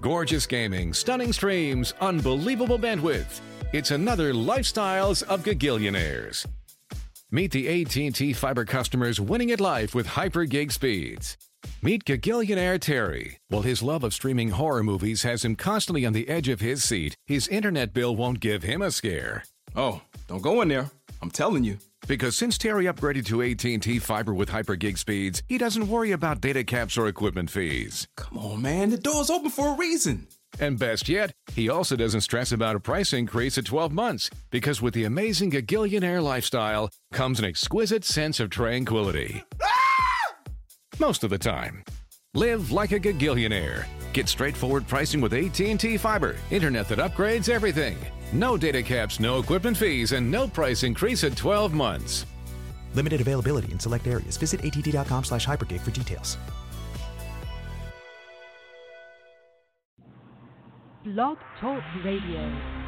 Gorgeous gaming, stunning streams, unbelievable bandwidth. It's another Lifestyles of Gagillionaires. Meet the AT&T fiber customers winning at life with hyper gig speeds. Meet Gagillionaire Terry. While his love of streaming horror movies has him constantly on the edge of his seat, his internet bill won't give him a scare. Oh, don't go in there. I'm telling you. Because since Terry upgraded to AT&T fiber with hyper gig speeds, he doesn't worry about data caps or equipment fees. Come on, man. The door's open for a reason. And best yet, he also doesn't stress about a price increase at 12 months because with the amazing Gagillionaire lifestyle comes an exquisite sense of tranquility. Ah! Most of the time. Live like a Gagillionaire. Get straightforward pricing with AT&T Fiber, internet that upgrades everything. No data caps, no equipment fees, and no price increase at 12 months. Limited availability in select areas. Visit att.com slash hypergig for details. Blog Talk Radio.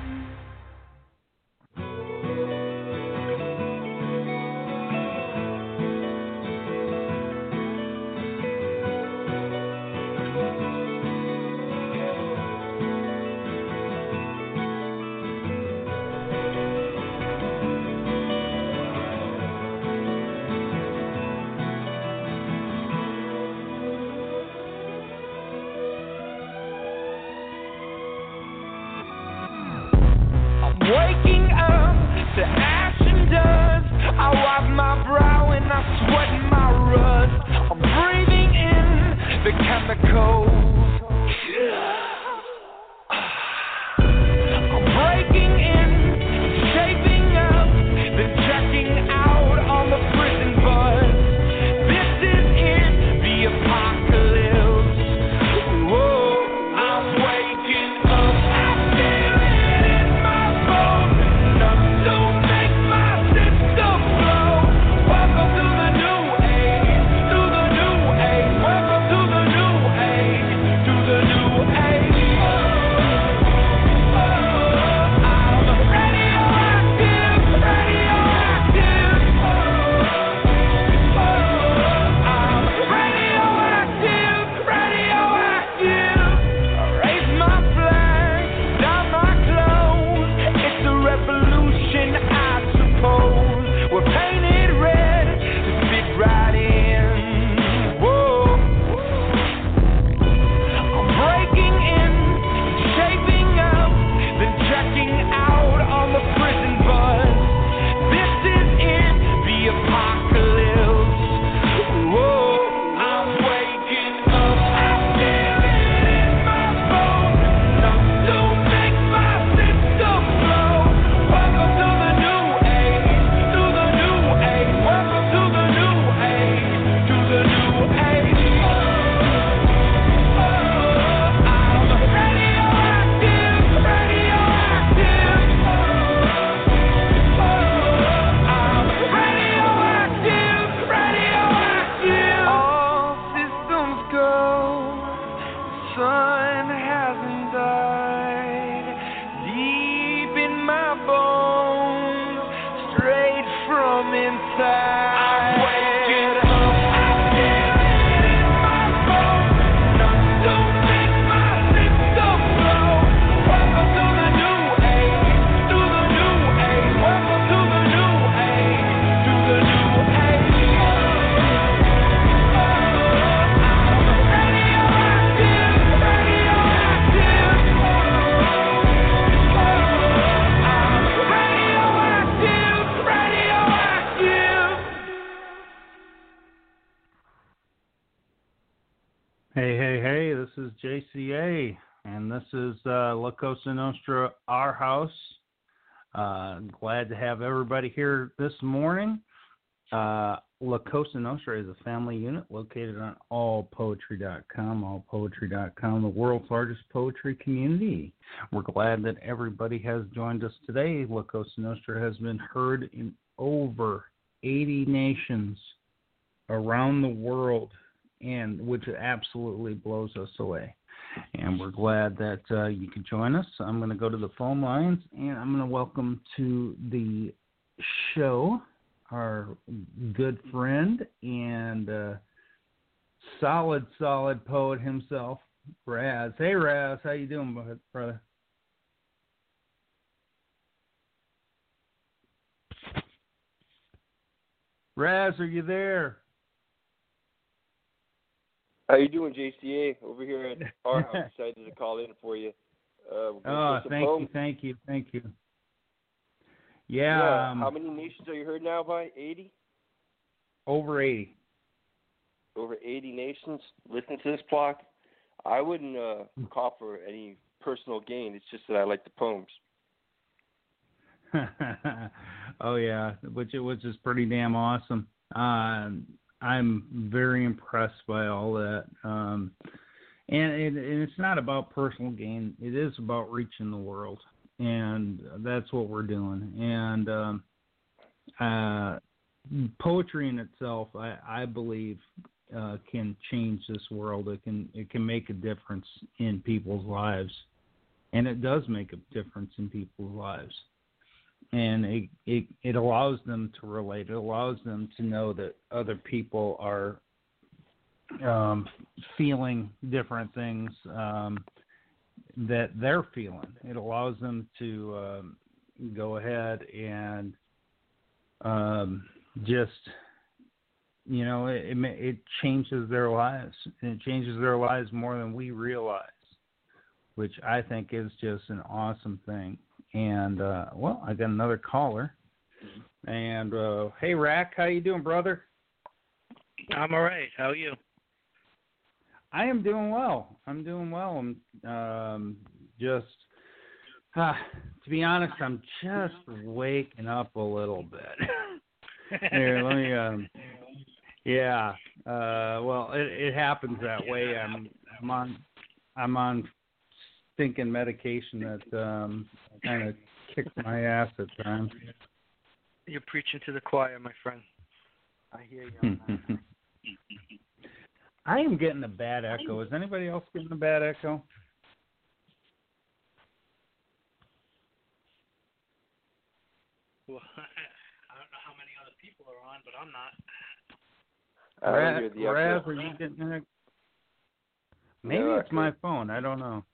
Cosa Nostra, our house. Uh, glad to have everybody here this morning. Uh, La Cosa Nostra is a family unit located on allpoetry.com, allpoetry.com, the world's largest poetry community. We're glad that everybody has joined us today. La Cosa Nostra has been heard in over 80 nations around the world, and which absolutely blows us away. And we're glad that uh, you can join us. I'm going to go to the phone lines, and I'm going to welcome to the show our good friend and uh, solid, solid poet himself, Raz. Hey, Raz, how you doing, brother? Raz, are you there? How you doing, JCA? Over here at our house, decided to call in for you. Uh, Oh, thank you, thank you, thank you. Yeah, um, How many nations are you heard now by? 80? over eighty. Over 80 nations. Listen to this block. I wouldn't uh, call for any personal gain. It's just that I like the poems. oh yeah, which which is pretty damn awesome. Um, I'm very impressed by all that. Um, and, it, and it's not about personal gain. It is about reaching the world, and that's what we're doing. And um, uh, poetry in itself, I, I believe, uh, can change this world. It can it can make a difference in people's lives, and it does make a difference in people's lives and it, it it allows them to relate. It allows them to know that other people are um, feeling different things um, that they're feeling. It allows them to um, go ahead and um, just you know it, it it changes their lives. And it changes their lives more than we realize, which I think is just an awesome thing and uh well i got another caller. And uh hey rack how you doing brother? I'm all right. How are you? i am doing well. I'm doing well. I'm um just uh, to be honest i'm just waking up a little bit. Here let me um yeah uh well it it happens that way. I'm i'm on i'm on stinking medication that um kind of kicks my ass at times You're preaching to the choir, my friend. I hear you. I am getting a bad echo. Is anybody else getting a bad echo? well, I don't know how many other people are on, but I'm not. I Raz, don't hear the Raz, are you getting an Maybe No, it's my phone. I don't know.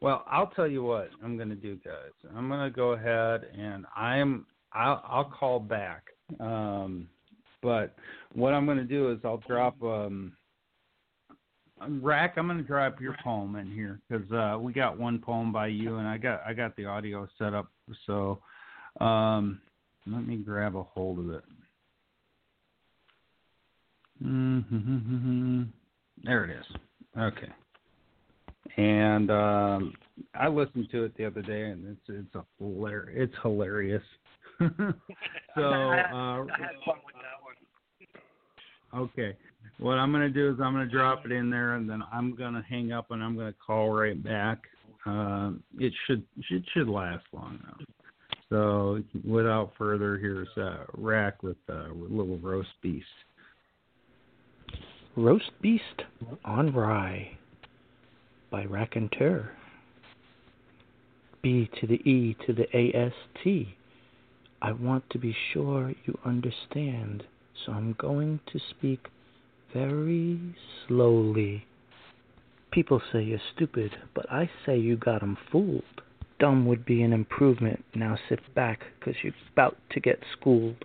Well, I'll tell you what I'm going to do, guys. I'm going to go ahead and I'm I'll, I'll call back. Um, but what I'm going to do is I'll drop um, Rack. I'm going to drop your poem in here because uh, we got one poem by you, and I got I got the audio set up. So um, let me grab a hold of it. Mm-hmm. There it is. Okay. And um, I listened to it the other day, and it's it's a hilar- it's hilarious. so uh, I had fun with that one. okay, what I'm gonna do is I'm gonna drop it in there, and then I'm gonna hang up, and I'm gonna call right back. Um, it should it should last long enough. So without further, here's uh, Rack with uh, Little Roast Beast. Roast Beast on Rye by Raconteur. B to the E to the AST. I want to be sure you understand, so I'm going to speak very slowly. People say you're stupid, but I say you got 'em fooled. Dumb would be an improvement. Now sit back, 'cause you're about to get schooled.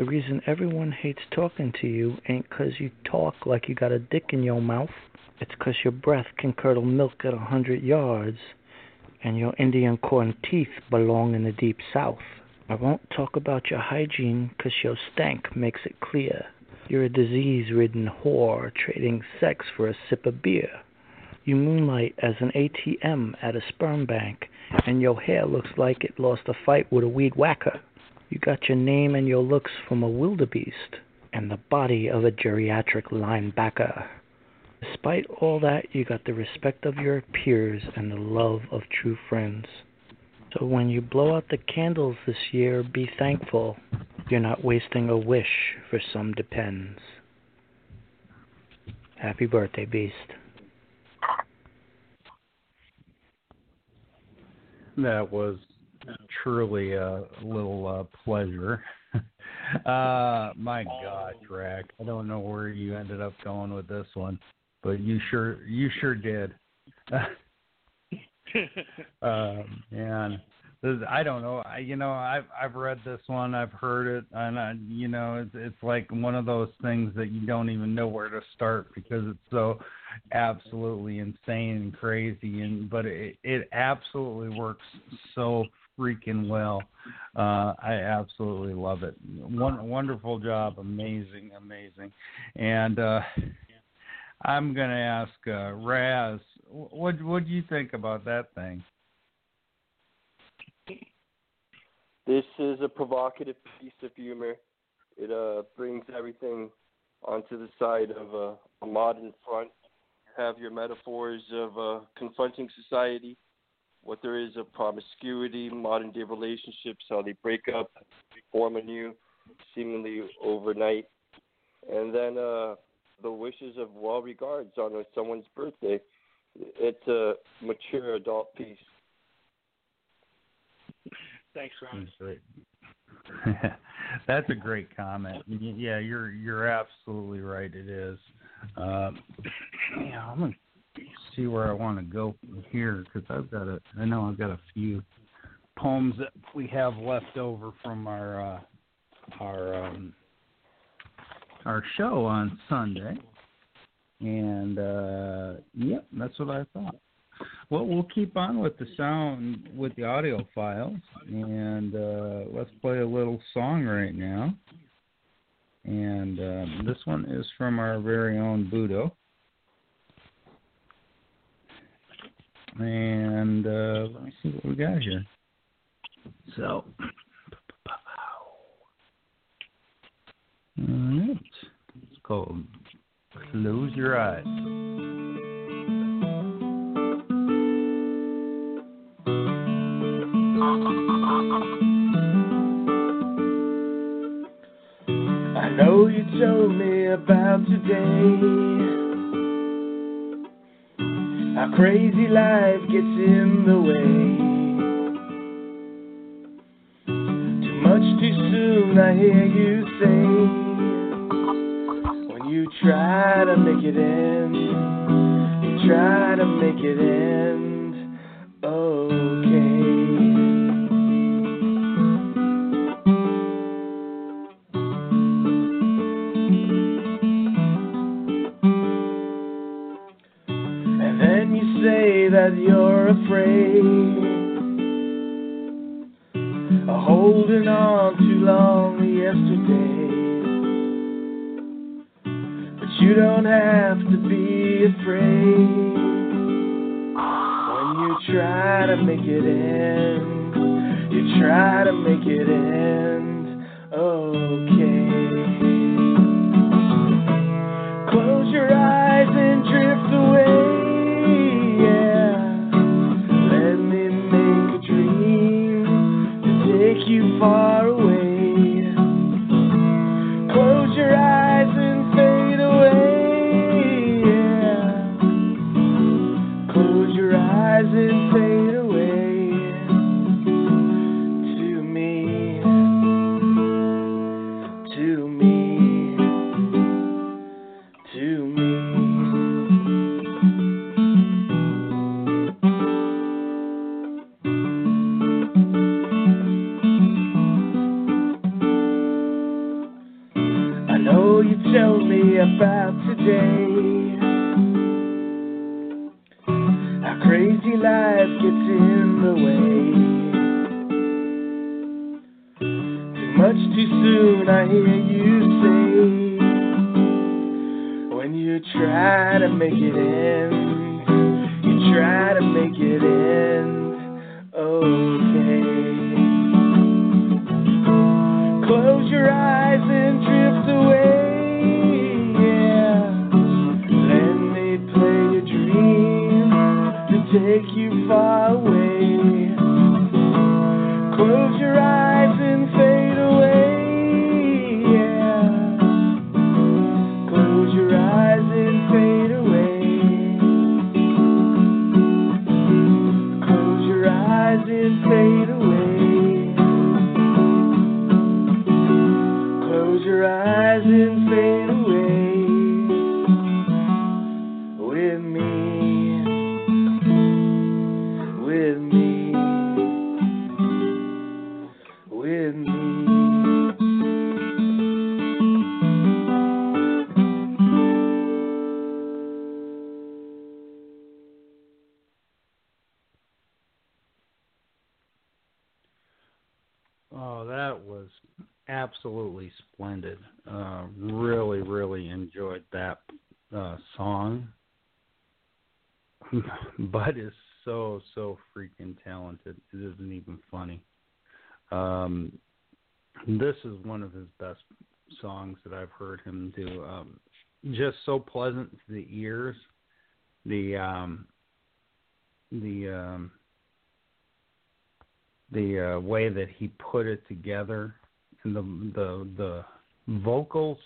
The reason everyone hates talking to you ain't 'cause you talk like you got a dick in your mouth. It's 'cause your breath can curdle milk at a hundred yards, and your Indian corn teeth belong in the deep south. I won't talk about your hygiene 'cause your stank makes it clear. You're a disease ridden whore trading sex for a sip of beer. You moonlight as an ATM at a sperm bank, and your hair looks like it lost a fight with a weed whacker. You got your name and your looks from a wildebeest, and the body of a geriatric linebacker. Despite all that, you got the respect of your peers and the love of true friends. So when you blow out the candles this year, be thankful you're not wasting a wish for some depends. Happy birthday, Beast. That was truly a little uh, pleasure. uh, my gosh, Rack, I don't know where you ended up going with this one, but you sure you sure did. um, man, this, I don't know. I you know I've I've read this one, I've heard it, and I, you know it's it's like one of those things that you don't even know where to start because it's so absolutely insane and crazy, and but it it absolutely works so freaking well. Uh, I absolutely love it. One wonderful job, amazing, amazing, and. uh I'm going to ask uh, Raz, what what do you think about that thing? This is a provocative piece of humor. It uh, brings everything onto the side of a, a modern front. You have your metaphors of uh, confronting society, what there is of promiscuity, modern day relationships, how they break up, form anew, seemingly overnight, and then uh, the wishes of well regards on someone's birthday. It's a mature adult piece. Thanks, Ron. That's a great comment. Yeah, you're you're absolutely right. It is. Um, yeah, I'm gonna see where I want to go from here because I've got a. I know I've got a few poems that we have left over from our uh, our um, our show on Sunday. And uh, yep, that's what I thought. Well, we'll keep on with the sound with the audio files, and uh, let's play a little song right now. And um, this one is from our very own Budo. And uh, let me see what we got here. So, all right. It's called Close Your Eyes. I know you told me about today. How crazy life gets in the way. Too much too soon, I hear you say When you try to make it end, you try to make it end, okay. Holding on too long yesterday. But you don't have to be afraid when you try to make it end. You try to make it end. The um, the um, the uh, way that he put it together and the the the vocals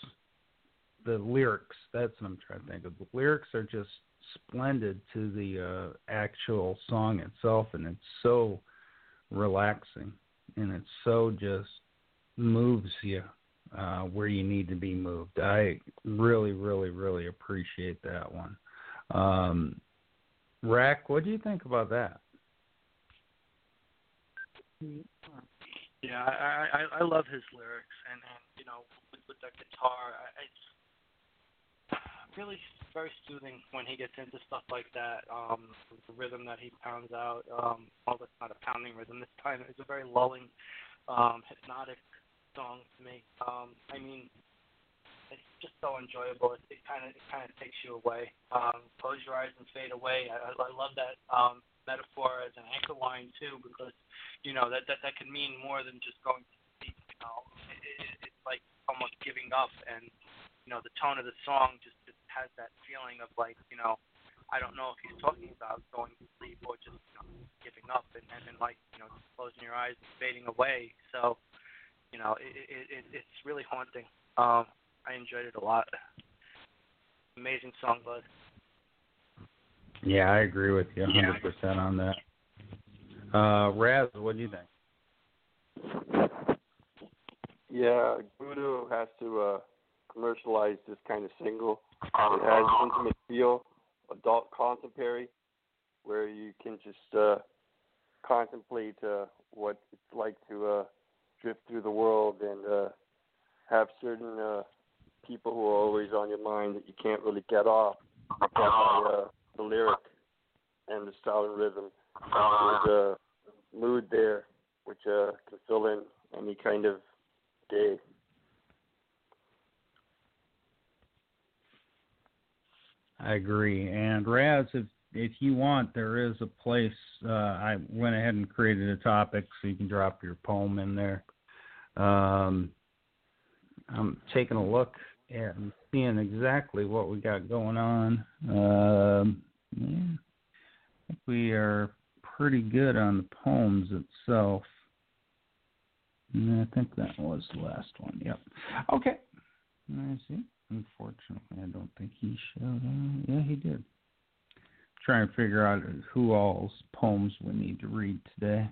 the lyrics that's what i'm trying to think of. The lyrics are just splendid to the uh actual song itself and it's so relaxing and it so just moves you uh where you need to be moved. I really really really appreciate that one um rack what do you think about that Yeah, I I I love his lyrics, and and you know with, with the guitar, it's really very soothing when he gets into stuff like that. Um, the rhythm that he pounds out, um, although it's not a pounding rhythm this time, it's a very lulling, um, hypnotic song to me. Um, I mean, it's just so enjoyable. It, it kind of it kind of takes you away. Um, close your eyes and fade away. I, I love that um, metaphor as an anchor line too, because you know that that that can mean more than just going to sleep. You know, it, it, it's like almost giving up, and you know the tone of the song just, just has that feeling of like you know. I don't know if he's talking about going to sleep or just you know, giving up and, and, and like you know just closing your eyes and fading away. So, you know, it, it, it it's really haunting. Um, I enjoyed it a lot. Amazing song, bud. Yeah, I agree with you 100% on that. Uh, Raz, what do you think? Yeah, Voodoo has to uh, commercialize this kind of single. It has intimate feel, adult contemporary, where you can just uh, contemplate uh, what it's like to uh, drift through the world and uh, have certain uh, people who are always on your mind that you can't really get off. But by uh, the lyric and the style and rhythm, there's a mood there which uh, can fill in any kind of day. I agree. And Raz, if if you want, there is a place. Uh, I went ahead and created a topic so you can drop your poem in there. Um, I'm taking a look and seeing exactly what we got going on. Um, yeah, we are pretty good on the poems itself. And I think that was the last one. Yep. Okay. I see. Unfortunately, I don't think he showed up. Yeah, he did. Trying to figure out who all's poems we need to read today.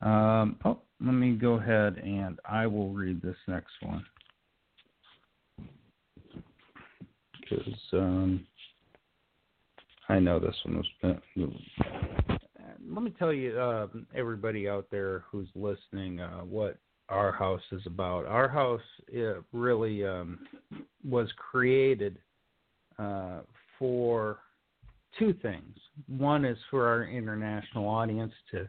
Um, oh, let me go ahead and I will read this next one. Because um, I know this one was. Let me tell you, uh, everybody out there who's listening, uh, what our house is about. Our house it really um, was created uh, for two things. One is for our international audience to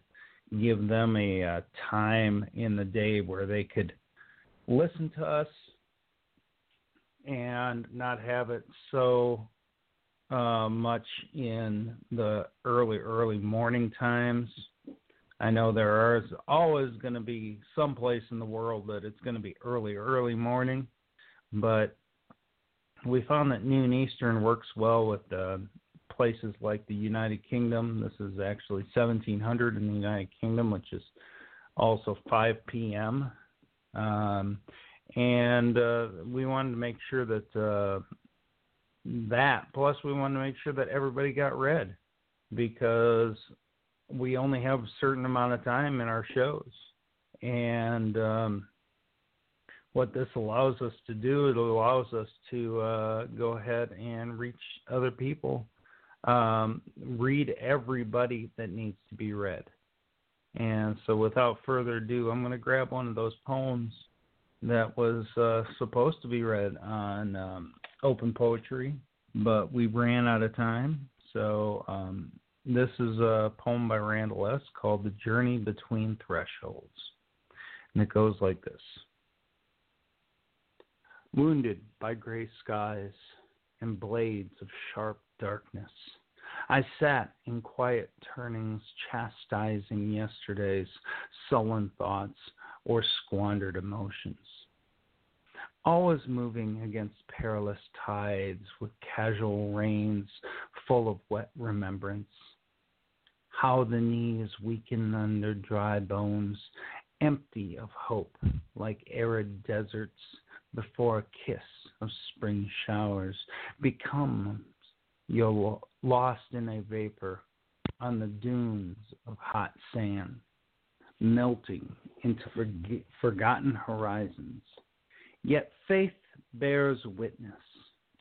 give them a uh, time in the day where they could listen to us and not have it so uh, much in the early, early morning times. I know there is always going to be some place in the world that it's going to be early, early morning, but we found that noon Eastern works well with uh, places like the United Kingdom. This is actually 1700 in the United Kingdom, which is also 5 p.m. Um, and uh, we wanted to make sure that uh, that plus we wanted to make sure that everybody got read because we only have a certain amount of time in our shows and um, what this allows us to do it allows us to uh, go ahead and reach other people um, read everybody that needs to be read. And so, without further ado, I'm going to grab one of those poems that was uh, supposed to be read on um, open poetry, but we ran out of time. So, um, this is a poem by Randall S. called The Journey Between Thresholds. And it goes like this Wounded by gray skies and blades of sharp darkness I sat in quiet turnings, chastising yesterday's sullen thoughts or squandered emotions. Always moving against perilous tides with casual rains full of wet remembrance. How the knees weaken under dry bones, empty of hope, like arid deserts before a kiss of spring showers, become you're lost in a vapor on the dunes of hot sand, melting into forg- forgotten horizons. Yet faith bears witness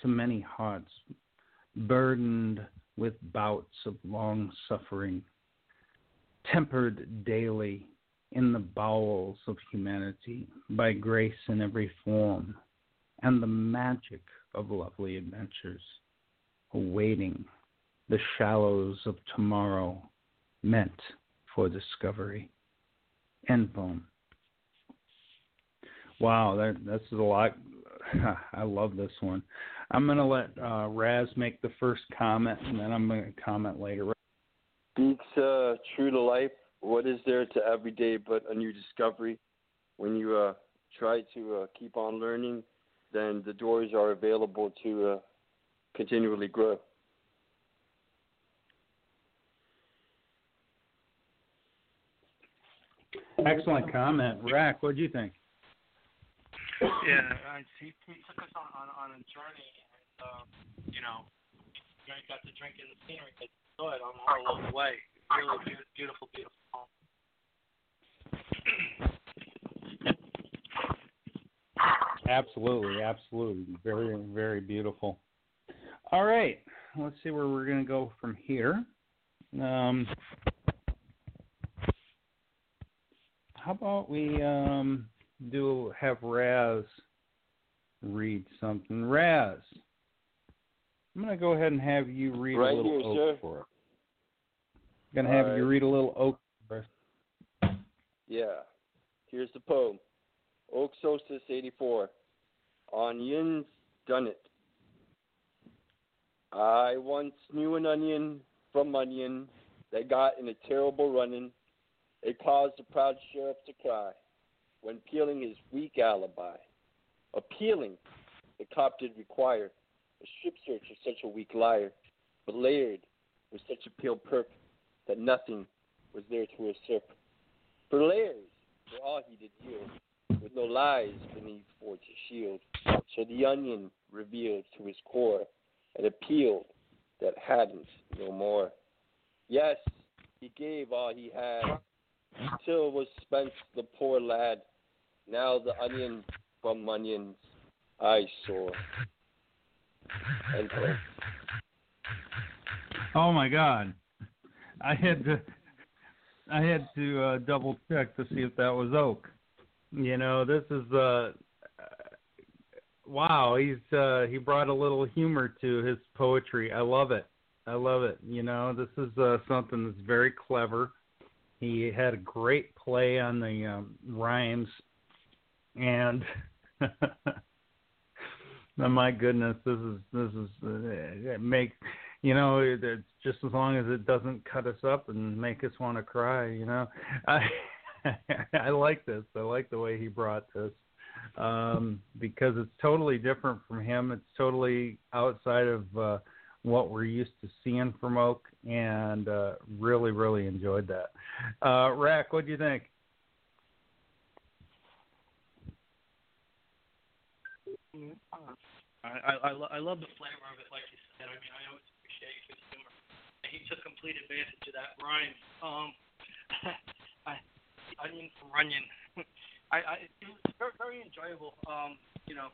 to many hearts burdened with bouts of long suffering, tempered daily in the bowels of humanity by grace in every form and the magic of lovely adventures awaiting the shallows of tomorrow meant for discovery. End poem. Wow, that that's a lot. I love this one. I'm gonna let uh, Raz make the first comment, and then I'm gonna comment later. Speaks uh, true to life. What is there to every day but a new discovery? When you uh, try to uh, keep on learning, then the doors are available to uh, continually grow. Excellent comment, Rack. What do you think? Yeah, I, he, he took us on, on, on a journey, and um, you know, you got to drink in the scenery, but saw it on all along the way. Really beautiful, beautiful, beautiful. Absolutely, absolutely. Very, very beautiful. All right, let's see where we're going to go from here. Um, how about we um, do have Raz read something? Raz, I'm going to go ahead and have you read right a little here, oak sir. for us. I'm going to have All you read a little oak for us. Yeah. Here's the poem. Oak Solstice 84. Onions done it. I once knew an onion from onion that got in a terrible running. It caused the proud sheriff to cry when peeling his weak alibi. Appealing, the cop did require a strip search of such a weak liar, but layered with such a pale perk that nothing was there to usurp. For layers were all he did yield, with no lies beneath for to shield. So the onion revealed to his core an appeal that hadn't no more. Yes, he gave all he had, till was spent the poor lad. Now the onion from onions I saw. Oh my God! I had to, I had to uh, double check to see if that was oak. You know, this is uh, wow. He's uh, he brought a little humor to his poetry. I love it. I love it. You know, this is uh, something that's very clever. He had a great play on the um, rhymes, and oh my goodness, this is this is uh, it makes you know it, it's just as long as it doesn't cut us up and make us want to cry. You know, I I like this. I like the way he brought this um, because it's totally different from him. It's totally outside of uh, what we're used to seeing from Oak, and uh, really, really enjoyed that. Uh, Rack, what do you think? I I I, love the flavor of it, like you said. I mean, I always appreciate his humor. He took complete advantage of that rhyme. Um, I, onion for onion. I, I it was very very enjoyable. Um, you know,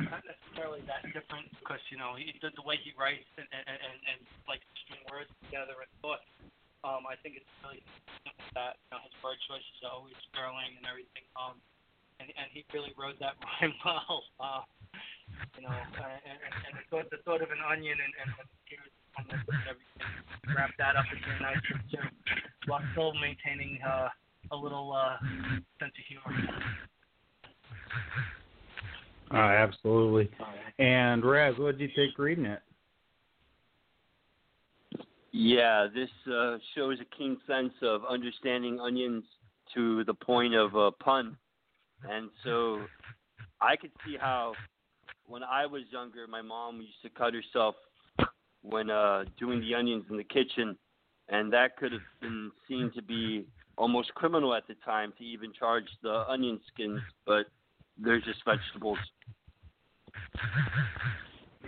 not necessarily that different because you know he the, the way he writes and and, and and like string words together and thought. Um, I think it's really that you know, his word choices are always sterling and everything. Um, and and he really wrote that rhyme well. Uh, you know, and, and, and the thought the thought of an onion and and and everything. Wrap that up into a nice too, while still maintaining uh, a little uh, sense of humor. Uh, absolutely. And Raz, what did you think reading it? Yeah, this uh, shows a keen sense of understanding onions to the point of a pun. And so I could see how when I was younger, my mom used to cut herself when uh, doing the onions in the kitchen, and that could have been seen to be almost criminal at the time to even charge the onion skins, but they're just vegetables.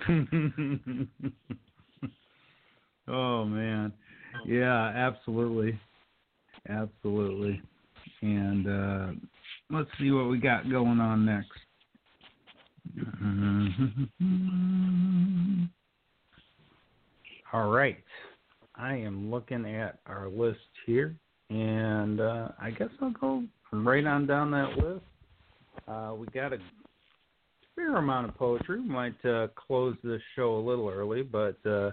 oh man, yeah, absolutely, absolutely. And uh, let's see what we got going on next. All right, I am looking at our list here, and uh, I guess I'll go right on down that list. Uh, we got a fair amount of poetry. We might uh, close this show a little early, but uh,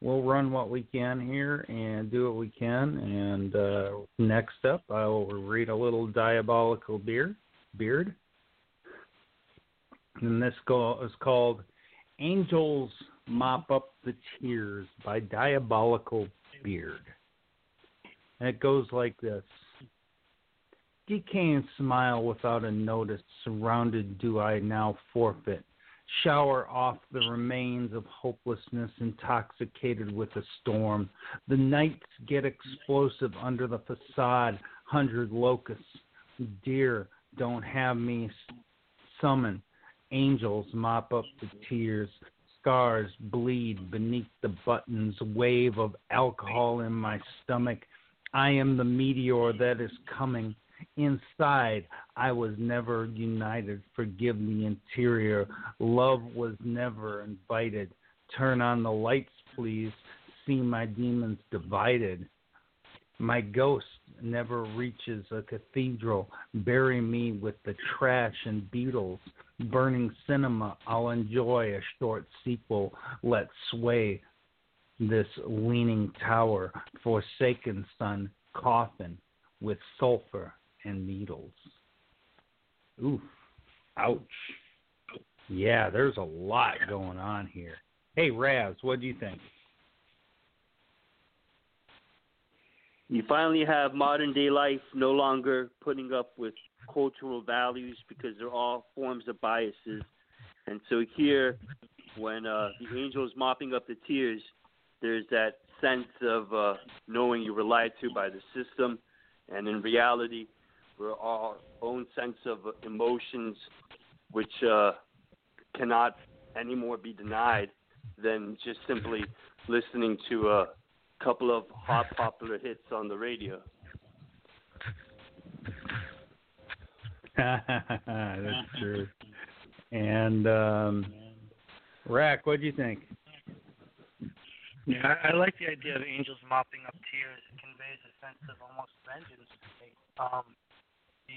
we'll run what we can here and do what we can. And uh, next up, I will read a little diabolical beer, beard. And this go- is called Angels Mop Up the Tears by Diabolical Beard. And it goes like this. Decay and smile without a notice, surrounded do I now forfeit. Shower off the remains of hopelessness, intoxicated with a storm. The nights get explosive under the facade, hundred locusts. Dear, don't have me summon. Angels mop up the tears. Scars bleed beneath the buttons. Wave of alcohol in my stomach. I am the meteor that is coming. Inside, I was never united. Forgive the interior. Love was never invited. Turn on the lights, please. See my demons divided. My ghost never reaches a cathedral. Bury me with the trash and beetles. Burning cinema, I'll enjoy a short sequel. Let sway this leaning tower. Forsaken sun, coffin with sulfur and needles. Oof. Ouch. Yeah, there's a lot going on here. Hey, Raz, what do you think? You finally have modern day life no longer putting up with cultural values because they're all forms of biases. And so here, when uh, the angel is mopping up the tears, there's that sense of uh, knowing you were lied to by the system, and in reality, we're our own sense of emotions, which uh, cannot anymore be denied, than just simply listening to a couple of hot popular hits on the radio. That's true. And um, Rack, what do you think? Yeah, I, I like the idea of angels mopping up tears. It conveys a sense of almost vengeance. Um,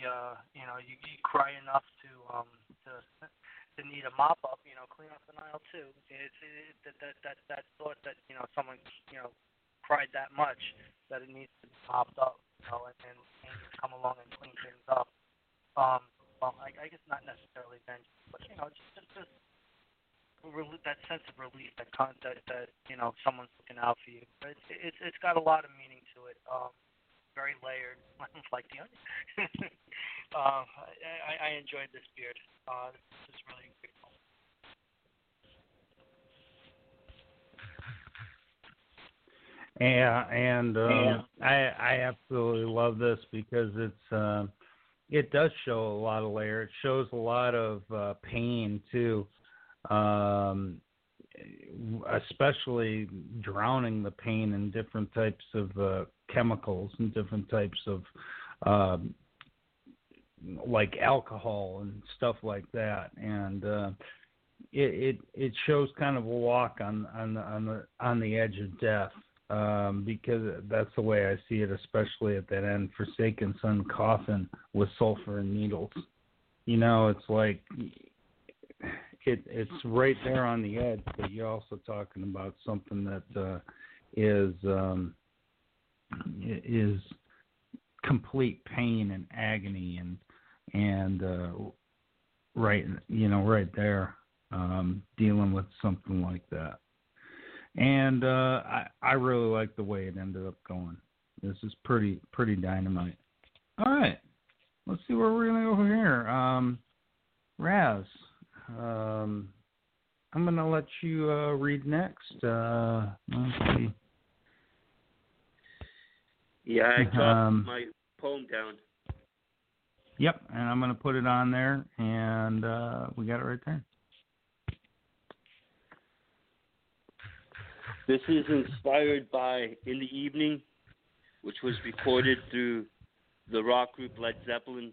uh, you know, you, you cry enough to um to to need a mop up. You know, clean up the Nile too. It's it, that that that that thought that you know someone you know cried that much that it needs to be mopped up. You know, and, and, and come along and clean things up. Um, well, I, I guess not necessarily vengeance, but you know, just just, just that sense of relief that con- that that you know someone's looking out for you. It's it's it's got a lot of meaning to it. Um, very layered, like the onion. uh, I, I enjoyed this beard. Uh, this is really great. Yeah, and uh, I I absolutely love this because it's uh, it does show a lot of layer. It shows a lot of uh, pain too, um, especially drowning the pain in different types of uh, chemicals and different types of um, like alcohol and stuff like that, and uh, it, it it shows kind of a walk on on the on the on the edge of death um, because that's the way I see it, especially at that end. Forsaken Son coffin with sulfur and needles. You know, it's like it it's right there on the edge, but you're also talking about something that uh, is um, is complete pain and agony and and uh, right you know right there um, dealing with something like that. And uh, I I really like the way it ended up going. This is pretty pretty dynamite. All right, let's see where we're gonna go from here. Um, Raz, um, I'm gonna let you uh, read next. Uh, let's see. Yeah, I dropped Um, my poem down. Yep, and I'm gonna put it on there, and uh, we got it right there. This is inspired by In the Evening, which was recorded through the rock group Led Zeppelin.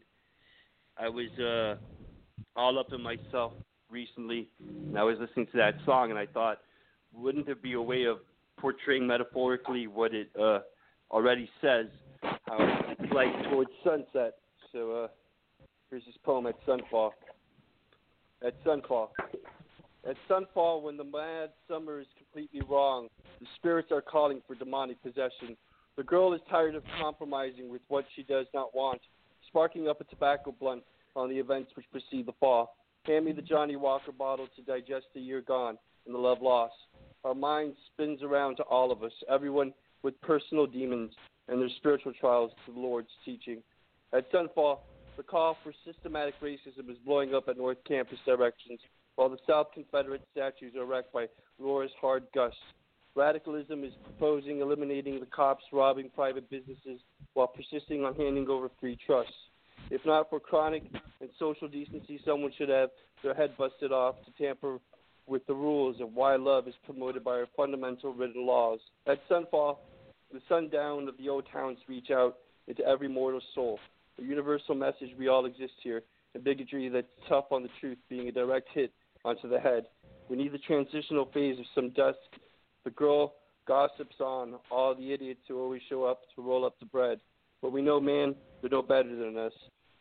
I was uh, all up in myself recently, and I was listening to that song, and I thought, wouldn't there be a way of portraying metaphorically what it uh, already says, how it's like towards sunset? So uh, here's this poem at sunfall. At sunfall. At sunfall, when the mad summer is completely wrong, the spirits are calling for demonic possession. The girl is tired of compromising with what she does not want, sparking up a tobacco blunt on the events which precede the fall. Hand me the Johnnie Walker bottle to digest the year gone and the love lost. Our mind spins around to all of us, everyone with personal demons and their spiritual trials to the Lord's teaching. At sunfall, the call for systematic racism is blowing up at North Campus directions, while the South Confederate statues are wrecked by Laura's hard gusts. Radicalism is proposing eliminating the cops robbing private businesses while persisting on handing over free trusts. If not for chronic and social decency, someone should have their head busted off to tamper with the rules of why love is promoted by our fundamental written laws. At sunfall, the sundown of the old towns reach out into every mortal soul. A universal message we all exist here, and bigotry that's tough on the truth being a direct hit onto the head. We need the transitional phase of some dusk. The girl gossips on all the idiots who always show up to roll up the bread. But we know, man, they're no better than us.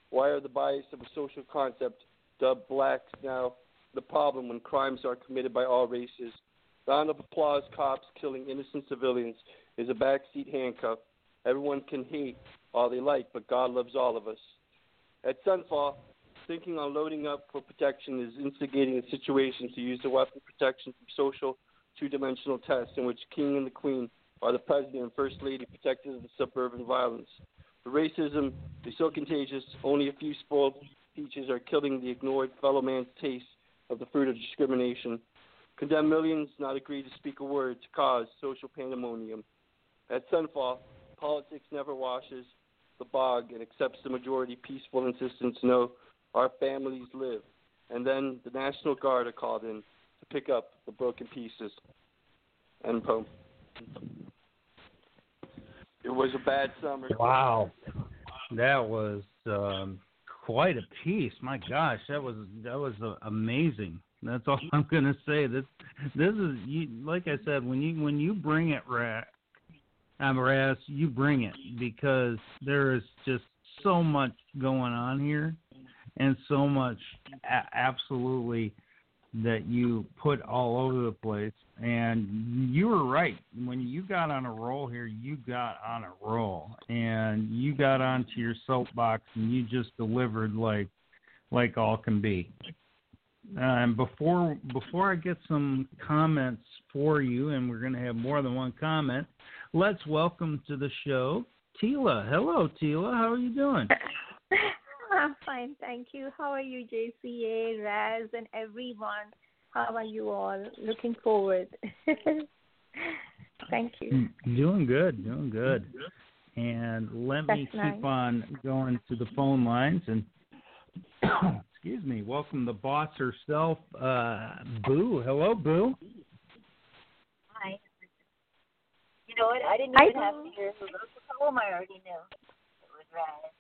Why are the bias of a social concept dubbed blacks now the problem when crimes are committed by all races? Round of applause cops killing innocent civilians is a backseat handcuff. Everyone can hate all they like, but God loves all of us. At sunfall, thinking on loading up for protection is instigating a situation to use the weapon protection from social two dimensional tests in which king and the queen are the president and first lady protected of the suburban violence. The racism is so contagious, only a few spoiled peaches are killing the ignored fellow man's taste of the fruit of discrimination. Condemn millions, not agree to speak a word to cause social pandemonium. At sunfall, politics never washes the bog and accepts the majority peaceful insistence no, our families live. And then the National Guard are called in to pick up the broken pieces. End poem. It was a bad summer. Wow, that was um, quite a piece. My gosh, that was that was uh, amazing. That's all I'm gonna say. This this is you, like I said when you when you bring it, Ra- um, Raz, you bring it because there is just so much going on here, and so much a- absolutely that you put all over the place. And you were right. When you got on a roll here, you got on a roll. And you got onto your soapbox and you just delivered like like all can be. And before before I get some comments for you, and we're going to have more than one comment, let's welcome to the show Tila. Hello, Tila. How are you doing? I'm fine, thank you. How are you, JCA, Raz, and everyone? How are you all? Looking forward. thank you. Doing good, doing good. And let me That's keep nice. on going to the phone lines and excuse me, welcome the boss herself, uh Boo. Hello, Boo. Hi. You know what? I didn't Hi, even have to hear who wrote the poem. I already knew. It was Raz.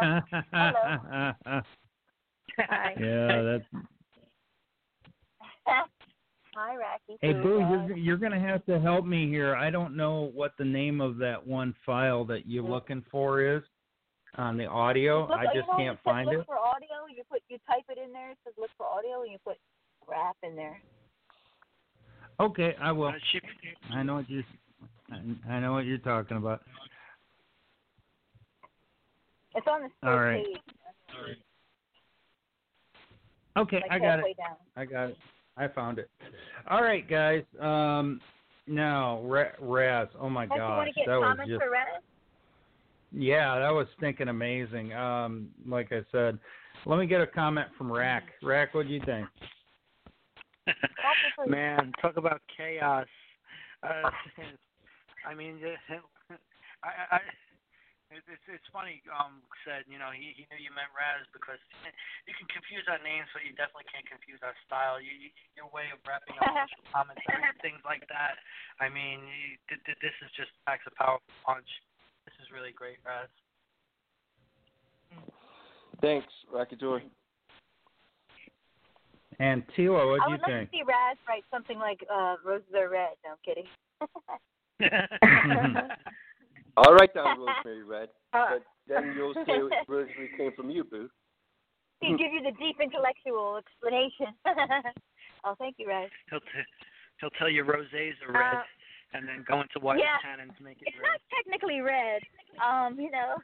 Hello. Hi. yeah, that's Hi, Racky. Hey, Boo. Boo, you're, you're going to have to help me here. I don't know what the name of that one file that you're looking for is on the audio. look, I you just know, can't it find look it. for audio. You put you type it in there. It says look for audio, and you put rap in there. Okay, I will. Uh, she, I know what you. I- I know what you're talking about. It's on the third All right. page. Okay, like I got it. Down. I got it. I found it. All right, guys. Um, now Ra- Raz. Oh my Don't gosh, to get that was just for Raz? yeah, that was stinking amazing. Um, like I said, let me get a comment from Rack. Rack, what do you think? Man, talk about chaos. Uh, I mean, I, I, it- it's it's funny. Um, said you know he he knew you meant Raz because you can confuse our names, but you definitely can't confuse our style. You, you your way of wrapping up social commentary and things like that. I mean, you, th- th- this is just packs a powerful punch. This is really great, Raz. Thanks, Rackador. And Tila, what I do you would like think? to see Raz write something like uh, "Roses Are Red." No, I'm kidding. I'll write down Rosemary Red, Uh, but then you'll say Rosemary came from you, Boo. He'll give you the deep intellectual explanation. oh, thank you, Raz. He'll t- he'll tell you rosés are red, Uh, and then go into white yeah. tannins to make it It's red. not technically red. Um, you know.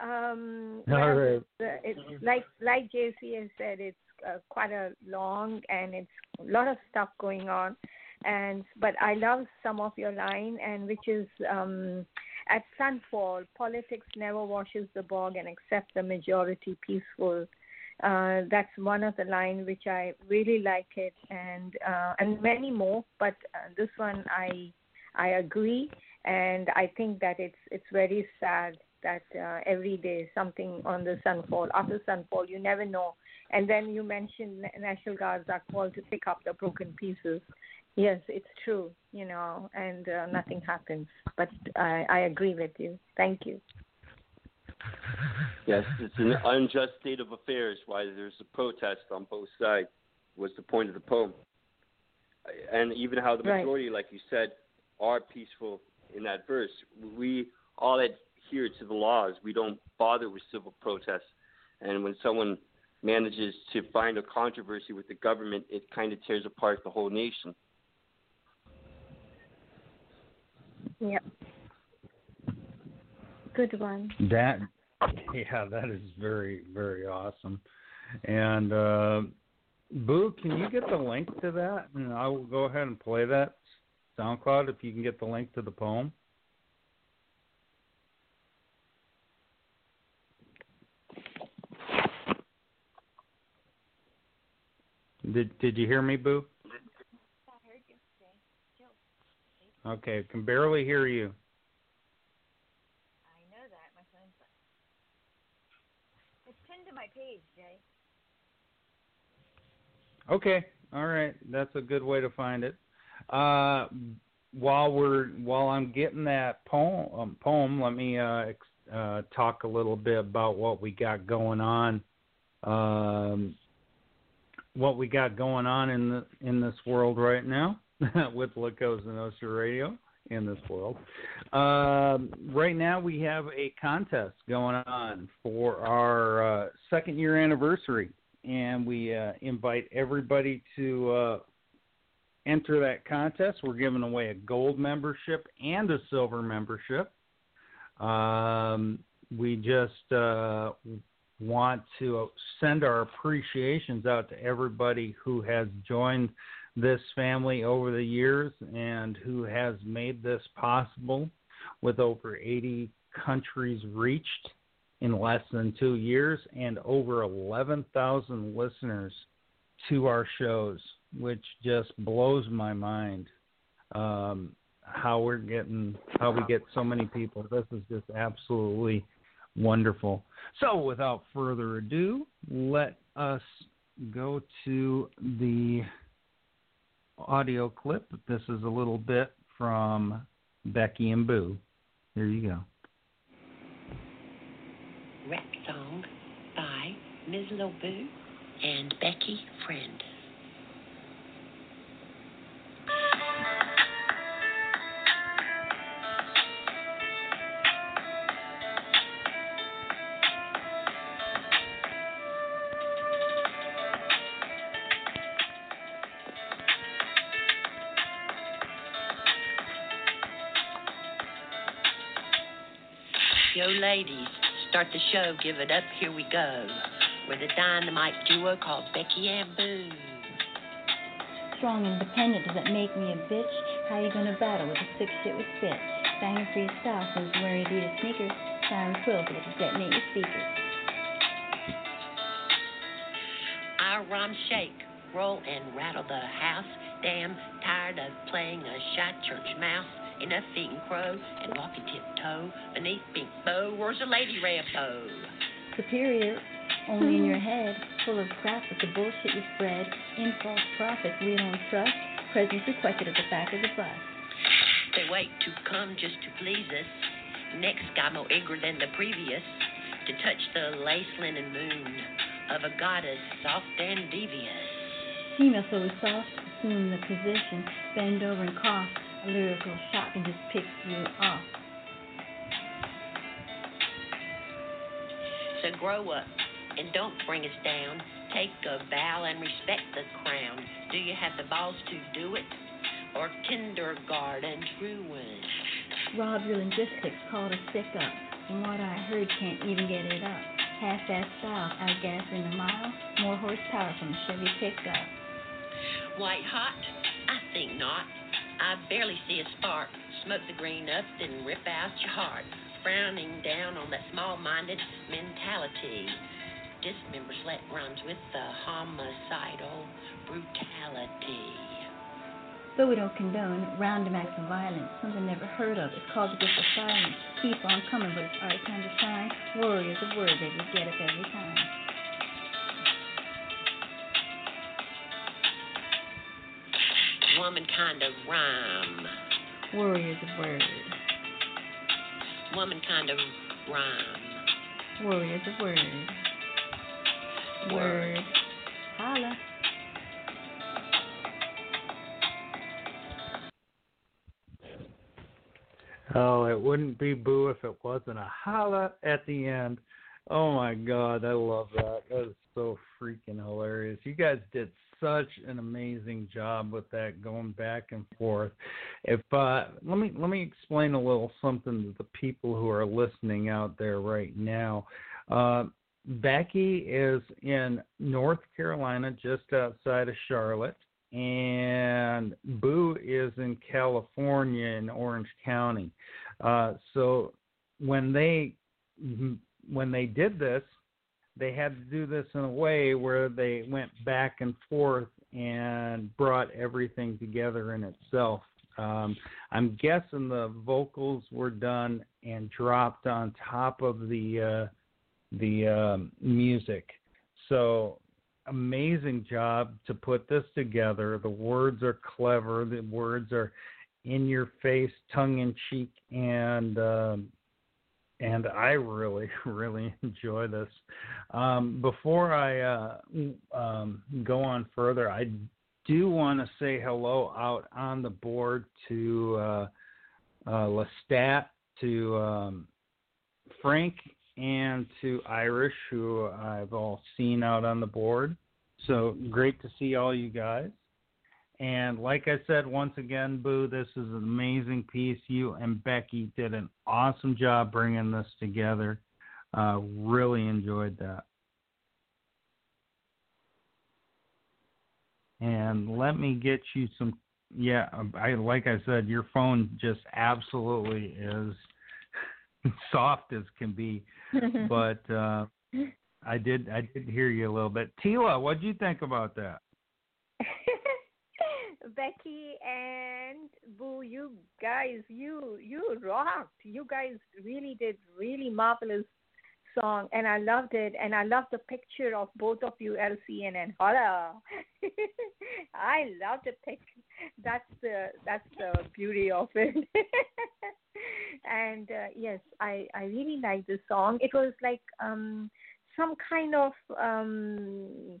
Um, All well, right. it's, it's like like JC has said, it's uh, quite a long and it's a lot of stuff going on. And but I love some of your line, and which is um, at sunfall, politics never washes the bog and accept the majority peaceful. Uh, that's one of the line which I really like it, and uh, and many more. But uh, this one I I agree, and I think that it's it's very sad that uh, every day something on the sunfall after sunfall you never know. And then you mentioned National Guards are called to pick up the broken pieces. Yes, it's true, you know, and uh, nothing happens. But I, I agree with you. Thank you. Yes, it's an unjust state of affairs. Why there's a protest on both sides was the point of the poem, and even how the Right. majority, like you said, are peaceful in that verse. We all adhere to the laws. We don't bother with civil protests, and when someone manages to find a controversy with the government, it kind of tears apart the whole nation. Yep. Good one. That yeah, that is very very awesome. And uh, Boo, can you get the link to that? And I will go ahead and play that SoundCloud if you can get the link to the poem. Did Did you hear me, Boo? Okay, can barely hear you. I know that, my friend. It's pinned to my page, Jay. Okay, all right, that's a good way to find it. Uh, while we're while I'm getting that poem, um, poem let me uh, ex- uh, talk a little bit about what we got going on. Um, what we got going on in the in this world right now with La Cosa Nostra Radio in this world. Um, right now we have a contest going on for our uh, second year anniversary, and we uh, invite everybody to uh, enter that contest. We're giving away a gold membership and a silver membership. Um, we just uh, want to send our appreciations out to everybody who has joined this family over the years and who has made this possible with over 80 countries reached in less than two years and over 11,000 listeners to our shows, which just blows my mind. Um, how we're getting, how we get so many people. This is just absolutely wonderful. So, without further ado, let us go to the audio clip. This is a little bit from Becky and Boo. Here you go. Rap song by Ms. Lobu and Becky Friend. Ladies, start the show, give it up, here we go. We're the dynamite duo called Becky and Boo. Strong, independent, does that make me a bitch? How you gonna battle with a sick shit with spit? Banging for your style, who's wearing Adidas sneakers? Siren quills, which is detonate your speakers. I rhyme shake, roll and rattle the house. Damn tired of playing a shy church mouse. Enough eating crow and walking tiptoe beneath pink bow. Where's a lady Rambo? Superior, only in your head, full of crap with the bullshit you spread. In false prophets we don't trust. Presence requested at the back of the bus. They wait to come just to please us. Next guy more eager than the previous to touch the lace linen moon of a goddess soft and devious. Female so soft, assume the position, bend over and cough. Lyrical shot can just pick you off. So grow up and don't bring us down. Take a bow and respect the crown. Do you have the balls to do it? Or kindergarten truant? Rob your linguistics, called a stick up. From what I heard, can't even get it up. Half-ass style, out gas in a mile. More horsepower from a Chevy pickup. White hot? I think not. I barely see a spark. Smoke the green up, then rip out your heart. Frowning down on that small minded mentality. Dismembers let runs with the homicidal brutality. Though we don't condone random acts of violence, something never heard of. It's called the gift of silence. Keep on coming, but it's our time to shine. Warriors of word, baby, get up every time. Woman kind of rhyme. Warriors of word. Woman kind of rhyme. Warriors of word. Word. Holla. Oh, it wouldn't be Boo if it wasn't a holla at the end. Oh my God, I love that. That is so freaking hilarious. You guys did such an amazing job with that going back and forth. If uh let me let me explain a little something to the people who are listening out there right now. Uh Becky is in North Carolina just outside of Charlotte and Boo is in California in Orange County. Uh so when they when they did this, they had to do this in a way where they went back and forth and brought everything together in itself. Um, I'm guessing the vocals were done and dropped on top of the uh, the um, music. So amazing job to put this together. The words are clever. The words are in your face, tongue in cheek, and um, and I really, really enjoy this. Um, before I uh, um, go on further, I do want to say hello out on the board to uh, uh, Lestat, to um, Frank, and to Irish, who I've all seen out on the board. So great to see all you guys. And like I said, once again, Boo, this is an amazing piece. You and Becky did an awesome job bringing this together. Uh, really enjoyed that. And let me get you some. Yeah, I like I said, your phone just absolutely is soft as can be. but uh, I did I did hear you a little bit. Tila, what do you think about that? Becky and Boo, you guys, you you rocked. You guys really did really marvelous song, and I loved it. And I love the picture of both of you, LCN and Holla. I love the picture. That's the that's the beauty of it. and uh, yes, I I really like this song. It was like um some kind of um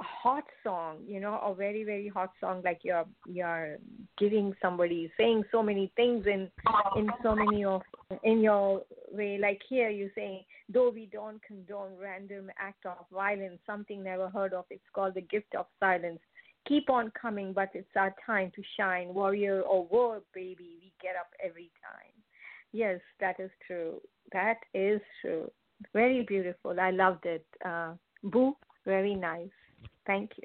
hot song, you know, a very very hot song like you're you're giving somebody saying so many things in in so many of in your way. Like here you say, though we don't condone random act of violence, something never heard of. It's called the gift of silence. Keep on coming, but it's our time to shine. Warrior or war, baby, we get up every time. Yes, that is true. That is true. Very beautiful. I loved it. Uh, Boo, very nice. Thank you.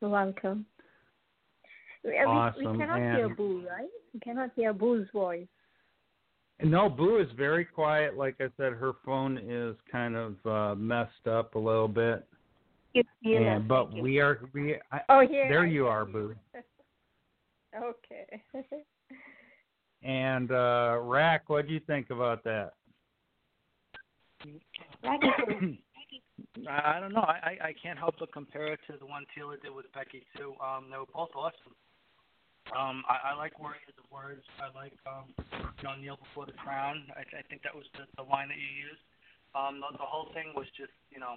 You're welcome. We, we- we cannot hear Boo, right? We cannot hear Boo's voice. No, Boo is very quiet. Like I said, her phone is kind of uh, messed up a little bit. Yeah, and, but you. we are we. I, Oh, here there I you are, Boo. okay. And uh, Rack, what do you think about that? I don't know. I, I can't help but compare it to the one Tila did with Becky too. Um, they were both awesome. Um, I, I like Warriors of Words. I like um, you know, Kneel Before the Crown. I, I think that was the, the line that you used. Um, the, the whole thing was just you know,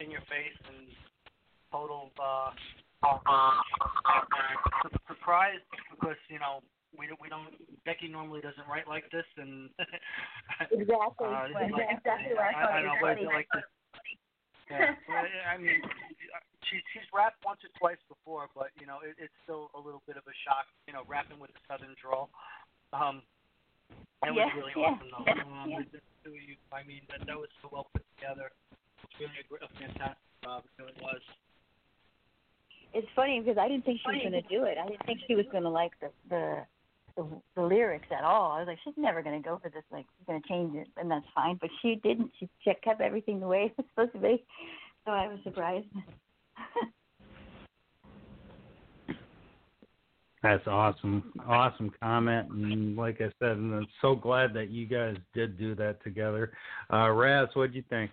in your face and total uh, su- surprised because you know we don't- we don't Becky normally doesn't write like this and Exactly. uh, Well, like, exactly I I, I don't know was what is it funny. like this yeah, well, I mean, she's she's rapped once or twice before, but you know, it, it's still a little bit of a shock. You know, rapping with the southern drawl. Um, that Yeah, was really yeah, awesome, though. yeah, Um, yeah. the you, I mean, that that was so well put together. It's really a, a fantastic job. It was. It's funny because I didn't think she was going to do it. I didn't think she was going to like the, the the the lyrics at all. I was like, she's never going to go for this. Like, she's going to change it, and that's fine. But she didn't. She she kept everything the way it was supposed to be. So I was surprised. That's awesome, awesome comment, and like I said, and I'm so glad that you guys did do that together. Uh, Raz, what do you think?